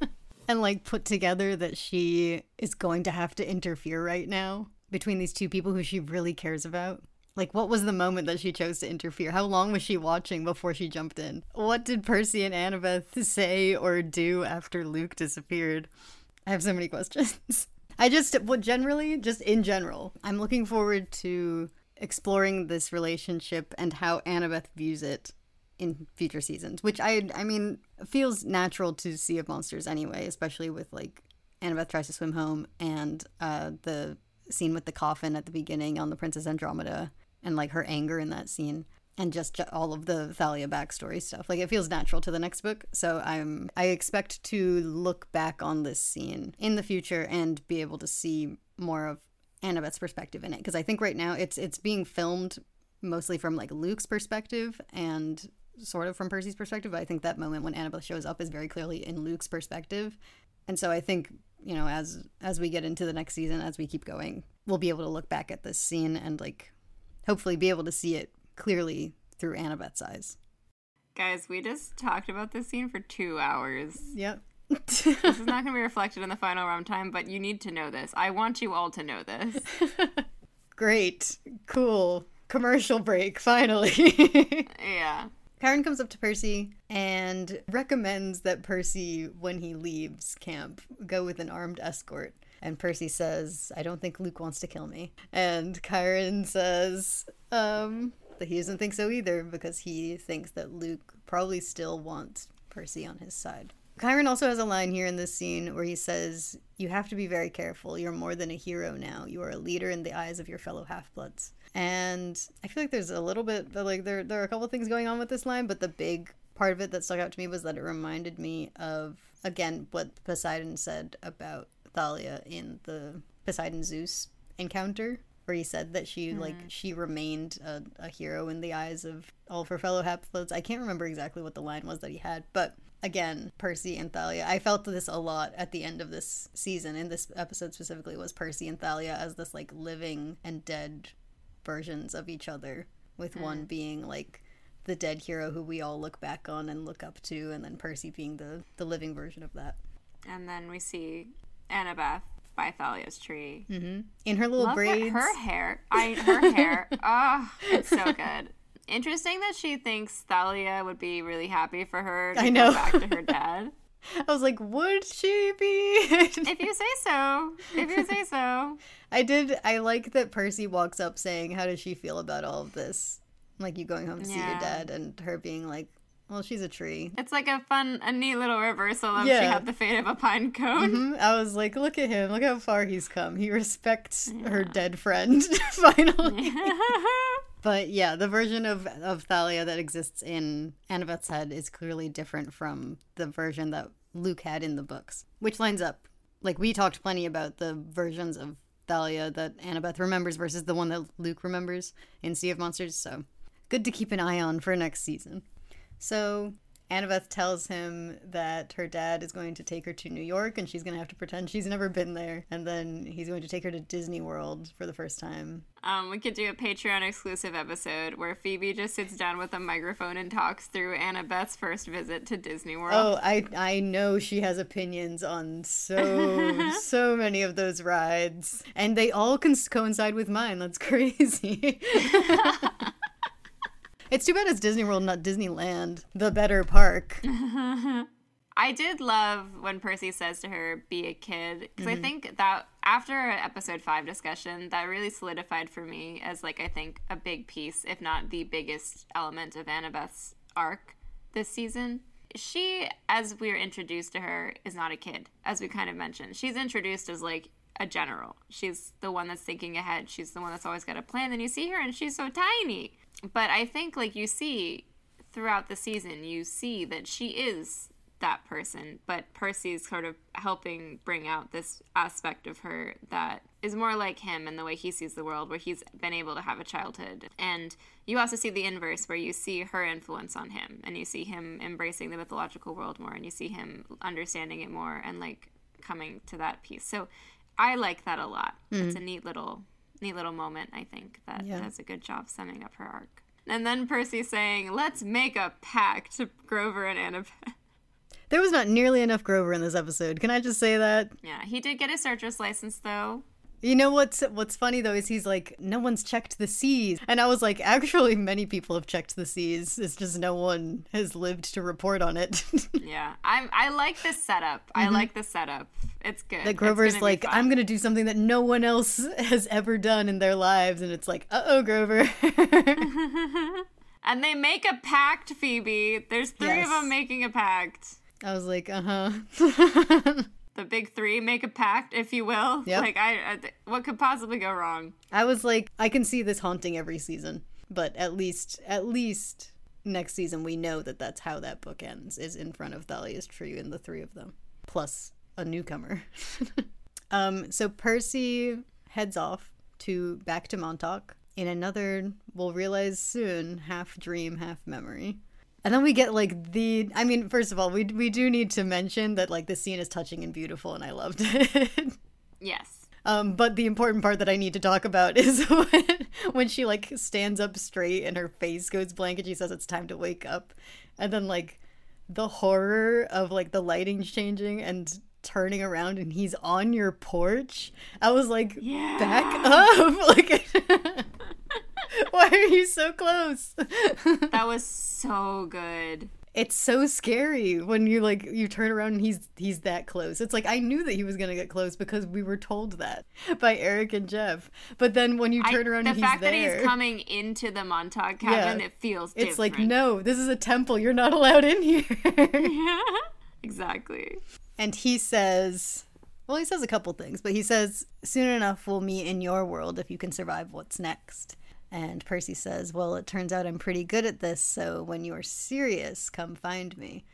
and like put together that she is going to have to interfere right now between these two people who she really cares about. Like, what was the moment that she chose to interfere? How long was she watching before she jumped in? What did Percy and Annabeth say or do after Luke disappeared? I have so many questions. I just, well, generally, just in general, I'm looking forward to exploring this relationship and how Annabeth views it in future seasons, which I, I mean, feels natural to Sea of Monsters anyway, especially with like Annabeth tries to swim home and uh, the scene with the coffin at the beginning on the Princess Andromeda and like her anger in that scene and just all of the Thalia backstory stuff. Like it feels natural to the next book, so I'm I expect to look back on this scene in the future and be able to see more of Annabeth's perspective in it because I think right now it's it's being filmed mostly from like Luke's perspective and sort of from Percy's perspective. But I think that moment when Annabeth shows up is very clearly in Luke's perspective, and so I think you know as as we get into the next season, as we keep going, we'll be able to look back at this scene and like hopefully be able to see it clearly through Annabeth's eyes. Guys, we just talked about this scene for two hours. Yep. This is not going to be reflected in the final runtime, but you need to know this. I want you all to know this. Great. Cool. Commercial break, finally. Yeah. Chiron comes up to Percy and recommends that Percy, when he leaves camp, go with an armed escort. And Percy says, I don't think Luke wants to kill me. And Chiron says, um, that he doesn't think so either because he thinks that Luke probably still wants Percy on his side. Chiron also has a line here in this scene where he says, You have to be very careful. You're more than a hero now. You are a leader in the eyes of your fellow half bloods. And I feel like there's a little bit, like, there, there are a couple things going on with this line, but the big part of it that stuck out to me was that it reminded me of again what Poseidon said about Thalia in the Poseidon Zeus encounter where he said that she mm. like she remained a, a, hero in the eyes of all of her fellow half bloods. I can't remember exactly what the line was that he had, but again, Percy and Thalia. I felt this a lot at the end of this season. In this episode specifically, was Percy and Thalia as this like living and dead versions of each other, with mm. one being like the dead hero who we all look back on and look up to, and then Percy being the the living version of that. And then we see Annabeth by Thalia's tree. Mm-hmm. In her little Love braids. Her, her hair. I her hair. Oh, it's so good. Interesting that she thinks Thalia would be really happy for her to I know. go back to her dad. I was like, would she be? if you say so. If you say so. I did. I like that Percy walks up saying, How does she feel about all of this? Like you going home to yeah. see your dad and her being like, well, she's a tree. It's like a fun, a neat little reversal of yeah. she had the fate of a pine cone. Mm-hmm. I was like, look at him. Look how far he's come. He respects yeah. her dead friend, finally. but yeah, the version of, of Thalia that exists in Annabeth's head is clearly different from the version that Luke had in the books, which lines up. Like, we talked plenty about the versions of Thalia that Annabeth remembers versus the one that Luke remembers in Sea of Monsters, so good to keep an eye on for next season. So Annabeth tells him that her dad is going to take her to New York and she's going to have to pretend she's never been there. And then he's going to take her to Disney World for the first time. Um, we could do a Patreon exclusive episode where Phoebe just sits down with a microphone and talks through Annabeth's first visit to Disney World. Oh, I I know she has opinions on so so many of those rides, and they all can coincide with mine. That's crazy. It's too bad it's Disney World, not Disneyland, the better park. I did love when Percy says to her, "Be a kid," because mm-hmm. I think that after episode five discussion, that really solidified for me as like I think a big piece, if not the biggest element of Annabeth's arc this season. She, as we are introduced to her, is not a kid, as we kind of mentioned. She's introduced as like a general. She's the one that's thinking ahead. She's the one that's always got a plan. Then you see her, and she's so tiny but I think like you see throughout the season, you see that she is that person, but Percy's sort of helping bring out this aspect of her that is more like him and the way he sees the world, where he's been able to have a childhood. And you also see the inverse, where you see her influence on him, and you see him embracing the mythological world more, and you see him understanding it more and like coming to that piece. So I like that a lot. Mm-hmm. It's a neat little neat little moment, I think, that yeah. does a good job summing up her arc. And then Percy saying, let's make a pact to Grover and Annabeth. There was not nearly enough Grover in this episode. Can I just say that? Yeah, he did get a searcher's license, though. You know what's what's funny though is he's like no one's checked the seas, and I was like actually many people have checked the seas. It's just no one has lived to report on it. yeah, I'm. I like this setup. Mm-hmm. I like the setup. It's good. That Grover's like I'm gonna do something that no one else has ever done in their lives, and it's like uh oh Grover. and they make a pact, Phoebe. There's three yes. of them making a pact. I was like, uh huh the big three make a pact, if you will. Yep. Like, I, I, what could possibly go wrong? I was like, I can see this haunting every season, but at least, at least next season we know that that's how that book ends is in front of Thalia's tree and the three of them, plus a newcomer. um, so Percy heads off to back to Montauk in another, we'll realize soon, half dream, half memory. And then we get like the I mean, first of all, we we do need to mention that like the scene is touching and beautiful and I loved it. Yes. Um, but the important part that I need to talk about is when, when she like stands up straight and her face goes blank and she says it's time to wake up. And then like the horror of like the lighting changing and turning around and he's on your porch. I was like, yeah. back up. Like Why are you so close? that was so good. It's so scary when you like you turn around and he's he's that close. It's like I knew that he was gonna get close because we were told that by Eric and Jeff. But then when you turn I, around, the and the fact there, that he's coming into the Montauk cabin, yeah, it feels. It's different. like no, this is a temple. You're not allowed in here. yeah, exactly. And he says, well, he says a couple things, but he says, soon enough we'll meet in your world if you can survive what's next. And Percy says, Well, it turns out I'm pretty good at this, so when you are serious, come find me.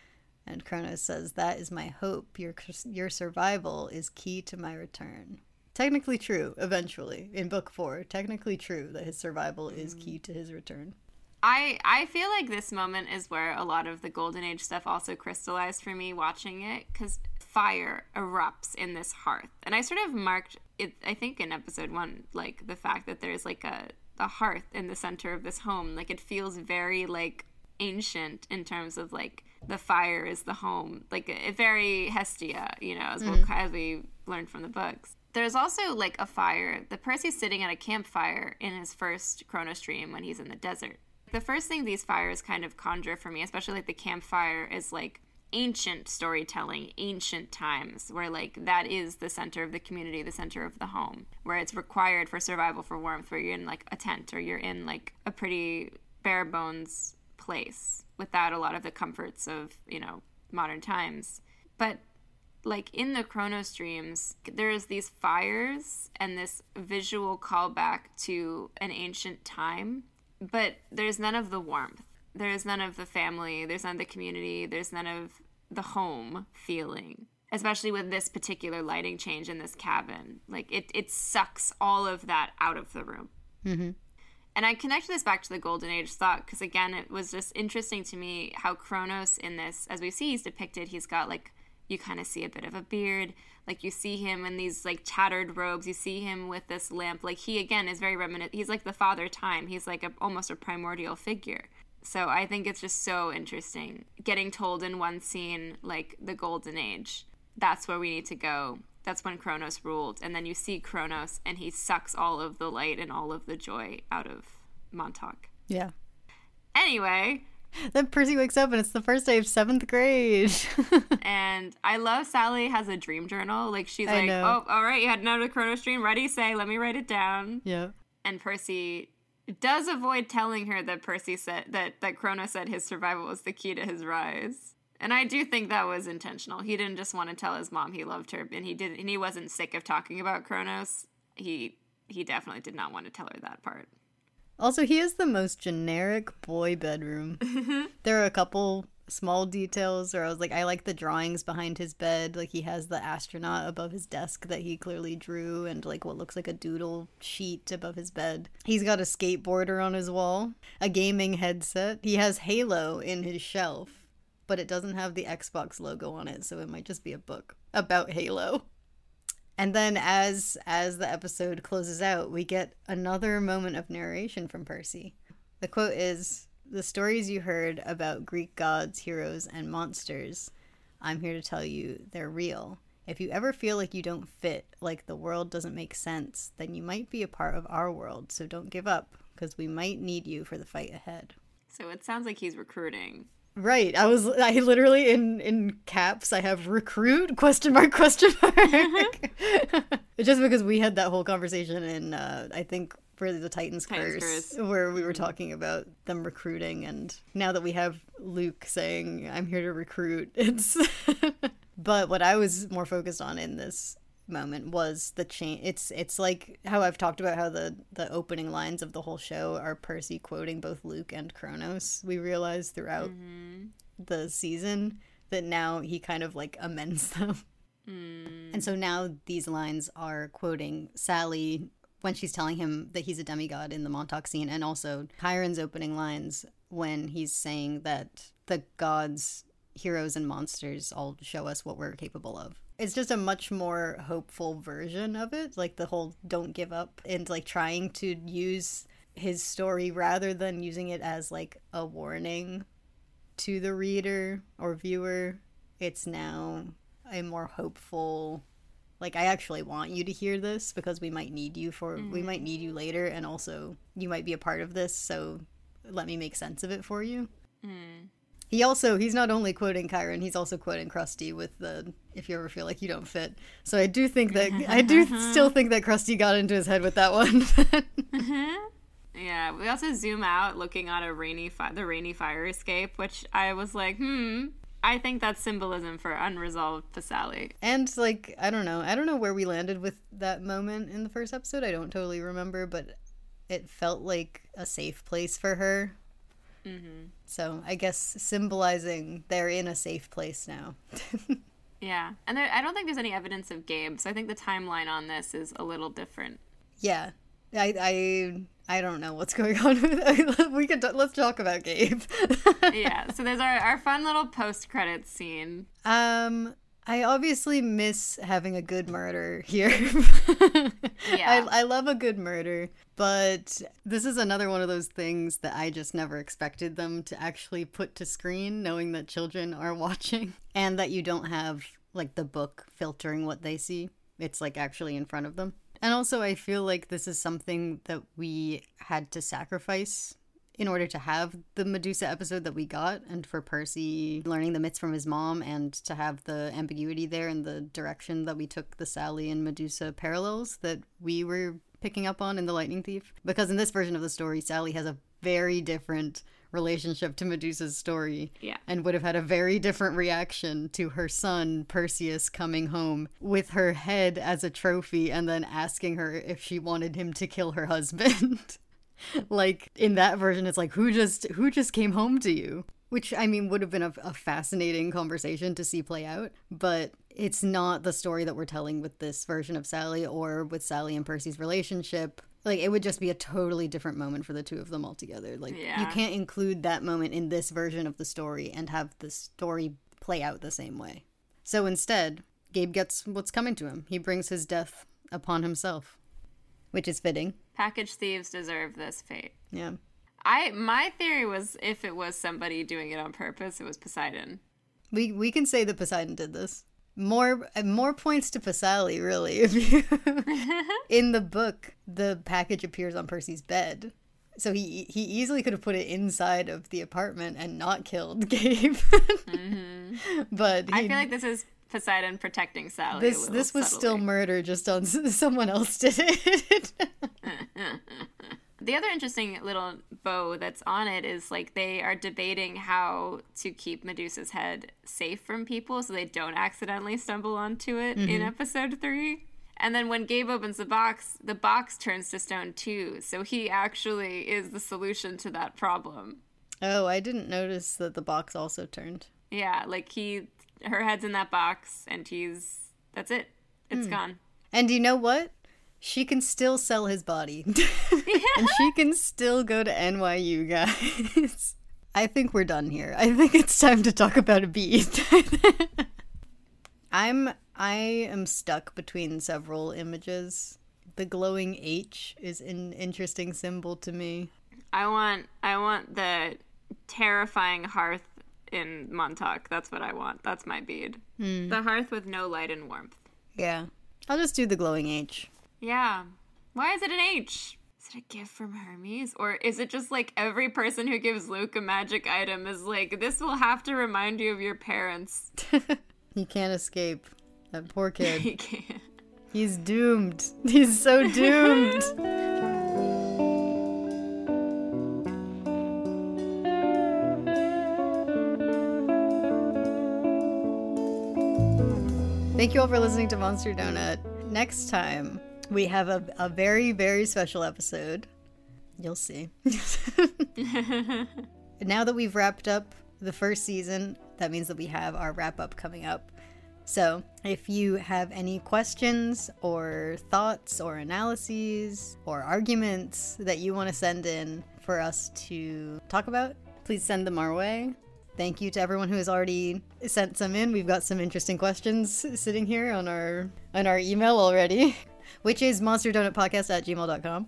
And Kronos says, That is my hope. Your, your survival is key to my return. Technically true, eventually, in book four. Technically true that his survival is mm. key to his return. I I feel like this moment is where a lot of the golden age stuff also crystallized for me watching it cuz fire erupts in this hearth. And I sort of marked it I think in episode 1 like the fact that there's like a a hearth in the center of this home. Like it feels very like ancient in terms of like the fire is the home. Like a, very Hestia, you know, as mm-hmm. we'll, as we learned from the books. There's also like a fire. The Percy's sitting at a campfire in his first Kronos dream when he's in the desert the first thing these fires kind of conjure for me, especially like the campfire, is like ancient storytelling, ancient times, where like that is the center of the community, the center of the home, where it's required for survival for warmth, where you're in like a tent or you're in like a pretty bare bones place without a lot of the comforts of, you know, modern times. But like in the Kronos dreams, there's these fires and this visual callback to an ancient time but there's none of the warmth. There's none of the family. There's none of the community. There's none of the home feeling, especially with this particular lighting change in this cabin. Like it, it sucks all of that out of the room. Mm-hmm. And I connect this back to the Golden Age thought because, again, it was just interesting to me how Kronos in this, as we see, he's depicted, he's got like, you kind of see a bit of a beard like you see him in these like tattered robes you see him with this lamp like he again is very reminiscent he's like the father time he's like a, almost a primordial figure so i think it's just so interesting getting told in one scene like the golden age that's where we need to go that's when kronos ruled and then you see kronos and he sucks all of the light and all of the joy out of montauk yeah anyway then Percy wakes up and it's the first day of seventh grade. and I love Sally has a dream journal. Like she's I like, know. oh, all right, you had another Kronos dream. Ready, say, let me write it down. Yeah. And Percy does avoid telling her that Percy said that that Kronos said his survival was the key to his rise. And I do think that was intentional. He didn't just want to tell his mom he loved her, and he didn't. And he wasn't sick of talking about Kronos. He he definitely did not want to tell her that part. Also, he has the most generic boy bedroom. there are a couple small details where I was like, I like the drawings behind his bed. Like, he has the astronaut above his desk that he clearly drew, and like what looks like a doodle sheet above his bed. He's got a skateboarder on his wall, a gaming headset. He has Halo in his shelf, but it doesn't have the Xbox logo on it, so it might just be a book about Halo. And then as as the episode closes out, we get another moment of narration from Percy. The quote is the stories you heard about Greek gods, heroes, and monsters, I'm here to tell you they're real. If you ever feel like you don't fit, like the world doesn't make sense, then you might be a part of our world. So don't give up, because we might need you for the fight ahead. So it sounds like he's recruiting. Right. I was I literally in in caps I have recruit question mark question mark. Just because we had that whole conversation in uh I think for the Titans, Titans Curse, Curse, where we were talking about them recruiting and now that we have Luke saying I'm here to recruit, it's but what I was more focused on in this moment was the change it's it's like how i've talked about how the the opening lines of the whole show are percy quoting both luke and kronos we realize throughout mm-hmm. the season that now he kind of like amends them mm. and so now these lines are quoting sally when she's telling him that he's a demigod in the montauk scene and also chiron's opening lines when he's saying that the gods heroes and monsters all show us what we're capable of. It's just a much more hopeful version of it like the whole don't give up and like trying to use his story rather than using it as like a warning to the reader or viewer. It's now a more hopeful like i actually want you to hear this because we might need you for mm-hmm. we might need you later and also you might be a part of this so let me make sense of it for you mm. He also he's not only quoting Chiron, he's also quoting Crusty with the "If you ever feel like you don't fit." So I do think that I do still think that Crusty got into his head with that one. mm-hmm. Yeah, we also zoom out looking at a rainy fi- the rainy fire escape, which I was like, hmm. I think that's symbolism for unresolved Thessaly. And like, I don't know, I don't know where we landed with that moment in the first episode. I don't totally remember, but it felt like a safe place for her. Mm-hmm. So I guess symbolizing they're in a safe place now. yeah, and there, I don't think there's any evidence of Gabe, so I think the timeline on this is a little different. Yeah, I I I don't know what's going on. With, we could let's talk about Gabe. yeah, so there's our our fun little post credits scene. Um, I obviously miss having a good murder here. yeah. I, I love a good murder, but this is another one of those things that I just never expected them to actually put to screen, knowing that children are watching and that you don't have like the book filtering what they see. It's like actually in front of them. And also, I feel like this is something that we had to sacrifice in order to have the Medusa episode that we got, and for Percy learning the myths from his mom, and to have the ambiguity there and the direction that we took the Sally and Medusa parallels that we were picking up on in The Lightning Thief. Because in this version of the story, Sally has a very different relationship to Medusa's story. Yeah. And would have had a very different reaction to her son, Perseus, coming home with her head as a trophy and then asking her if she wanted him to kill her husband. like in that version it's like who just who just came home to you which i mean would have been a, a, fascinating conversation to see play out but it's not the story that we're telling with this version of sally or with sally and percy's relationship like it would just be a totally different moment for the two of them altogether like yeah. you can't include that moment in this version of the story and have the story play out the same way so instead gabe gets what's coming to him he brings his death upon himself which is fitting Package thieves deserve this fate. Yeah. I my theory was if it was somebody doing it on purpose, it was Poseidon. We we can say that Poseidon did this. More more points to Pasali, really. In the book, the package appears on Percy's bed, so he he easily could have put it inside of the apartment and not killed Gabe. mm-hmm. But I feel like this is Poseidon protecting Sally. This this was subtly. still murder, just on someone else did it. The other interesting little bow that's on it is like they are debating how to keep Medusa's head safe from people so they don't accidentally stumble onto it mm-hmm. in episode three. And then when Gabe opens the box, the box turns to stone too. So he actually is the solution to that problem. Oh, I didn't notice that the box also turned. Yeah, like he her head's in that box and he's that's it. It's hmm. gone. And you know what? She can still sell his body. and she can still go to NYU, guys. I think we're done here. I think it's time to talk about a bead. I'm I am stuck between several images. The glowing H is an interesting symbol to me. I want I want the terrifying hearth in Montauk. That's what I want. That's my bead. Hmm. The hearth with no light and warmth. Yeah. I'll just do the glowing H. Yeah. Why is it an H? Is it a gift from Hermes? Or is it just like every person who gives Luke a magic item is like, this will have to remind you of your parents? he can't escape. That poor kid. he can't. He's doomed. He's so doomed. Thank you all for listening to Monster Donut. Next time, we have a, a very, very special episode. You'll see. now that we've wrapped up the first season, that means that we have our wrap up coming up. So, if you have any questions or thoughts or analyses or arguments that you want to send in for us to talk about, please send them our way. Thank you to everyone who has already sent some in. We've got some interesting questions sitting here on our on our email already, which is monsterdonutpodcast at gmail.com.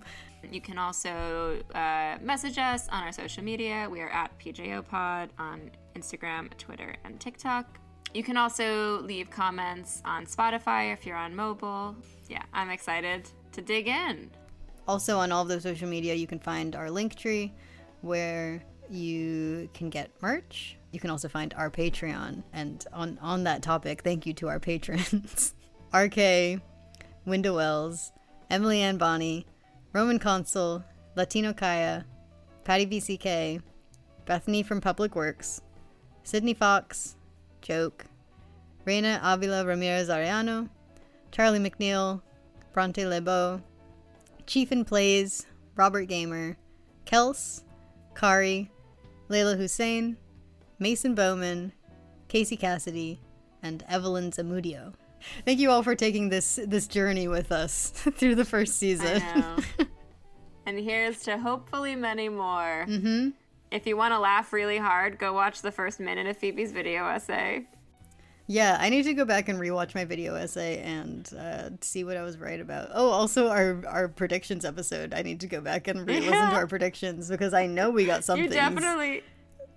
You can also uh, message us on our social media. We are at PJOPod on Instagram, Twitter, and TikTok. You can also leave comments on Spotify if you're on mobile. Yeah, I'm excited to dig in. Also, on all of the social media, you can find our link tree where you can get merch. You can also find our Patreon. And on, on that topic, thank you to our patrons RK, Window Wells, Emily Ann Bonnie, Roman Consul, Latino Kaya, Patty BCK, Bethany from Public Works, Sydney Fox, Joke, Reina Avila Ramirez Ariano, Charlie McNeil, Bronte Lebo, Chief in Plays, Robert Gamer, Kels, Kari, Layla Hussein, Mason Bowman, Casey Cassidy, and Evelyn Zamudio. Thank you all for taking this this journey with us through the first season. and here's to hopefully many more. Mm-hmm. If you want to laugh really hard, go watch the first minute of Phoebe's video essay. Yeah, I need to go back and rewatch my video essay and uh, see what I was right about. Oh, also our our predictions episode. I need to go back and re-listen yeah. to our predictions because I know we got something. You definitely,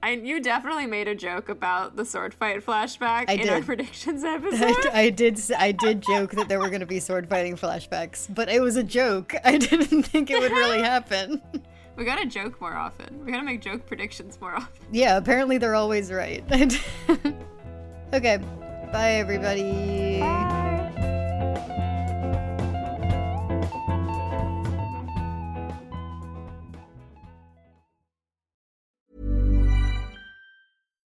I you definitely made a joke about the sword fight flashback I in did. our predictions episode. I, I did. I did joke that there were going to be sword fighting flashbacks, but it was a joke. I didn't think it would really happen. We gotta joke more often. We gotta make joke predictions more often. Yeah, apparently they're always right. okay, bye everybody. Bye.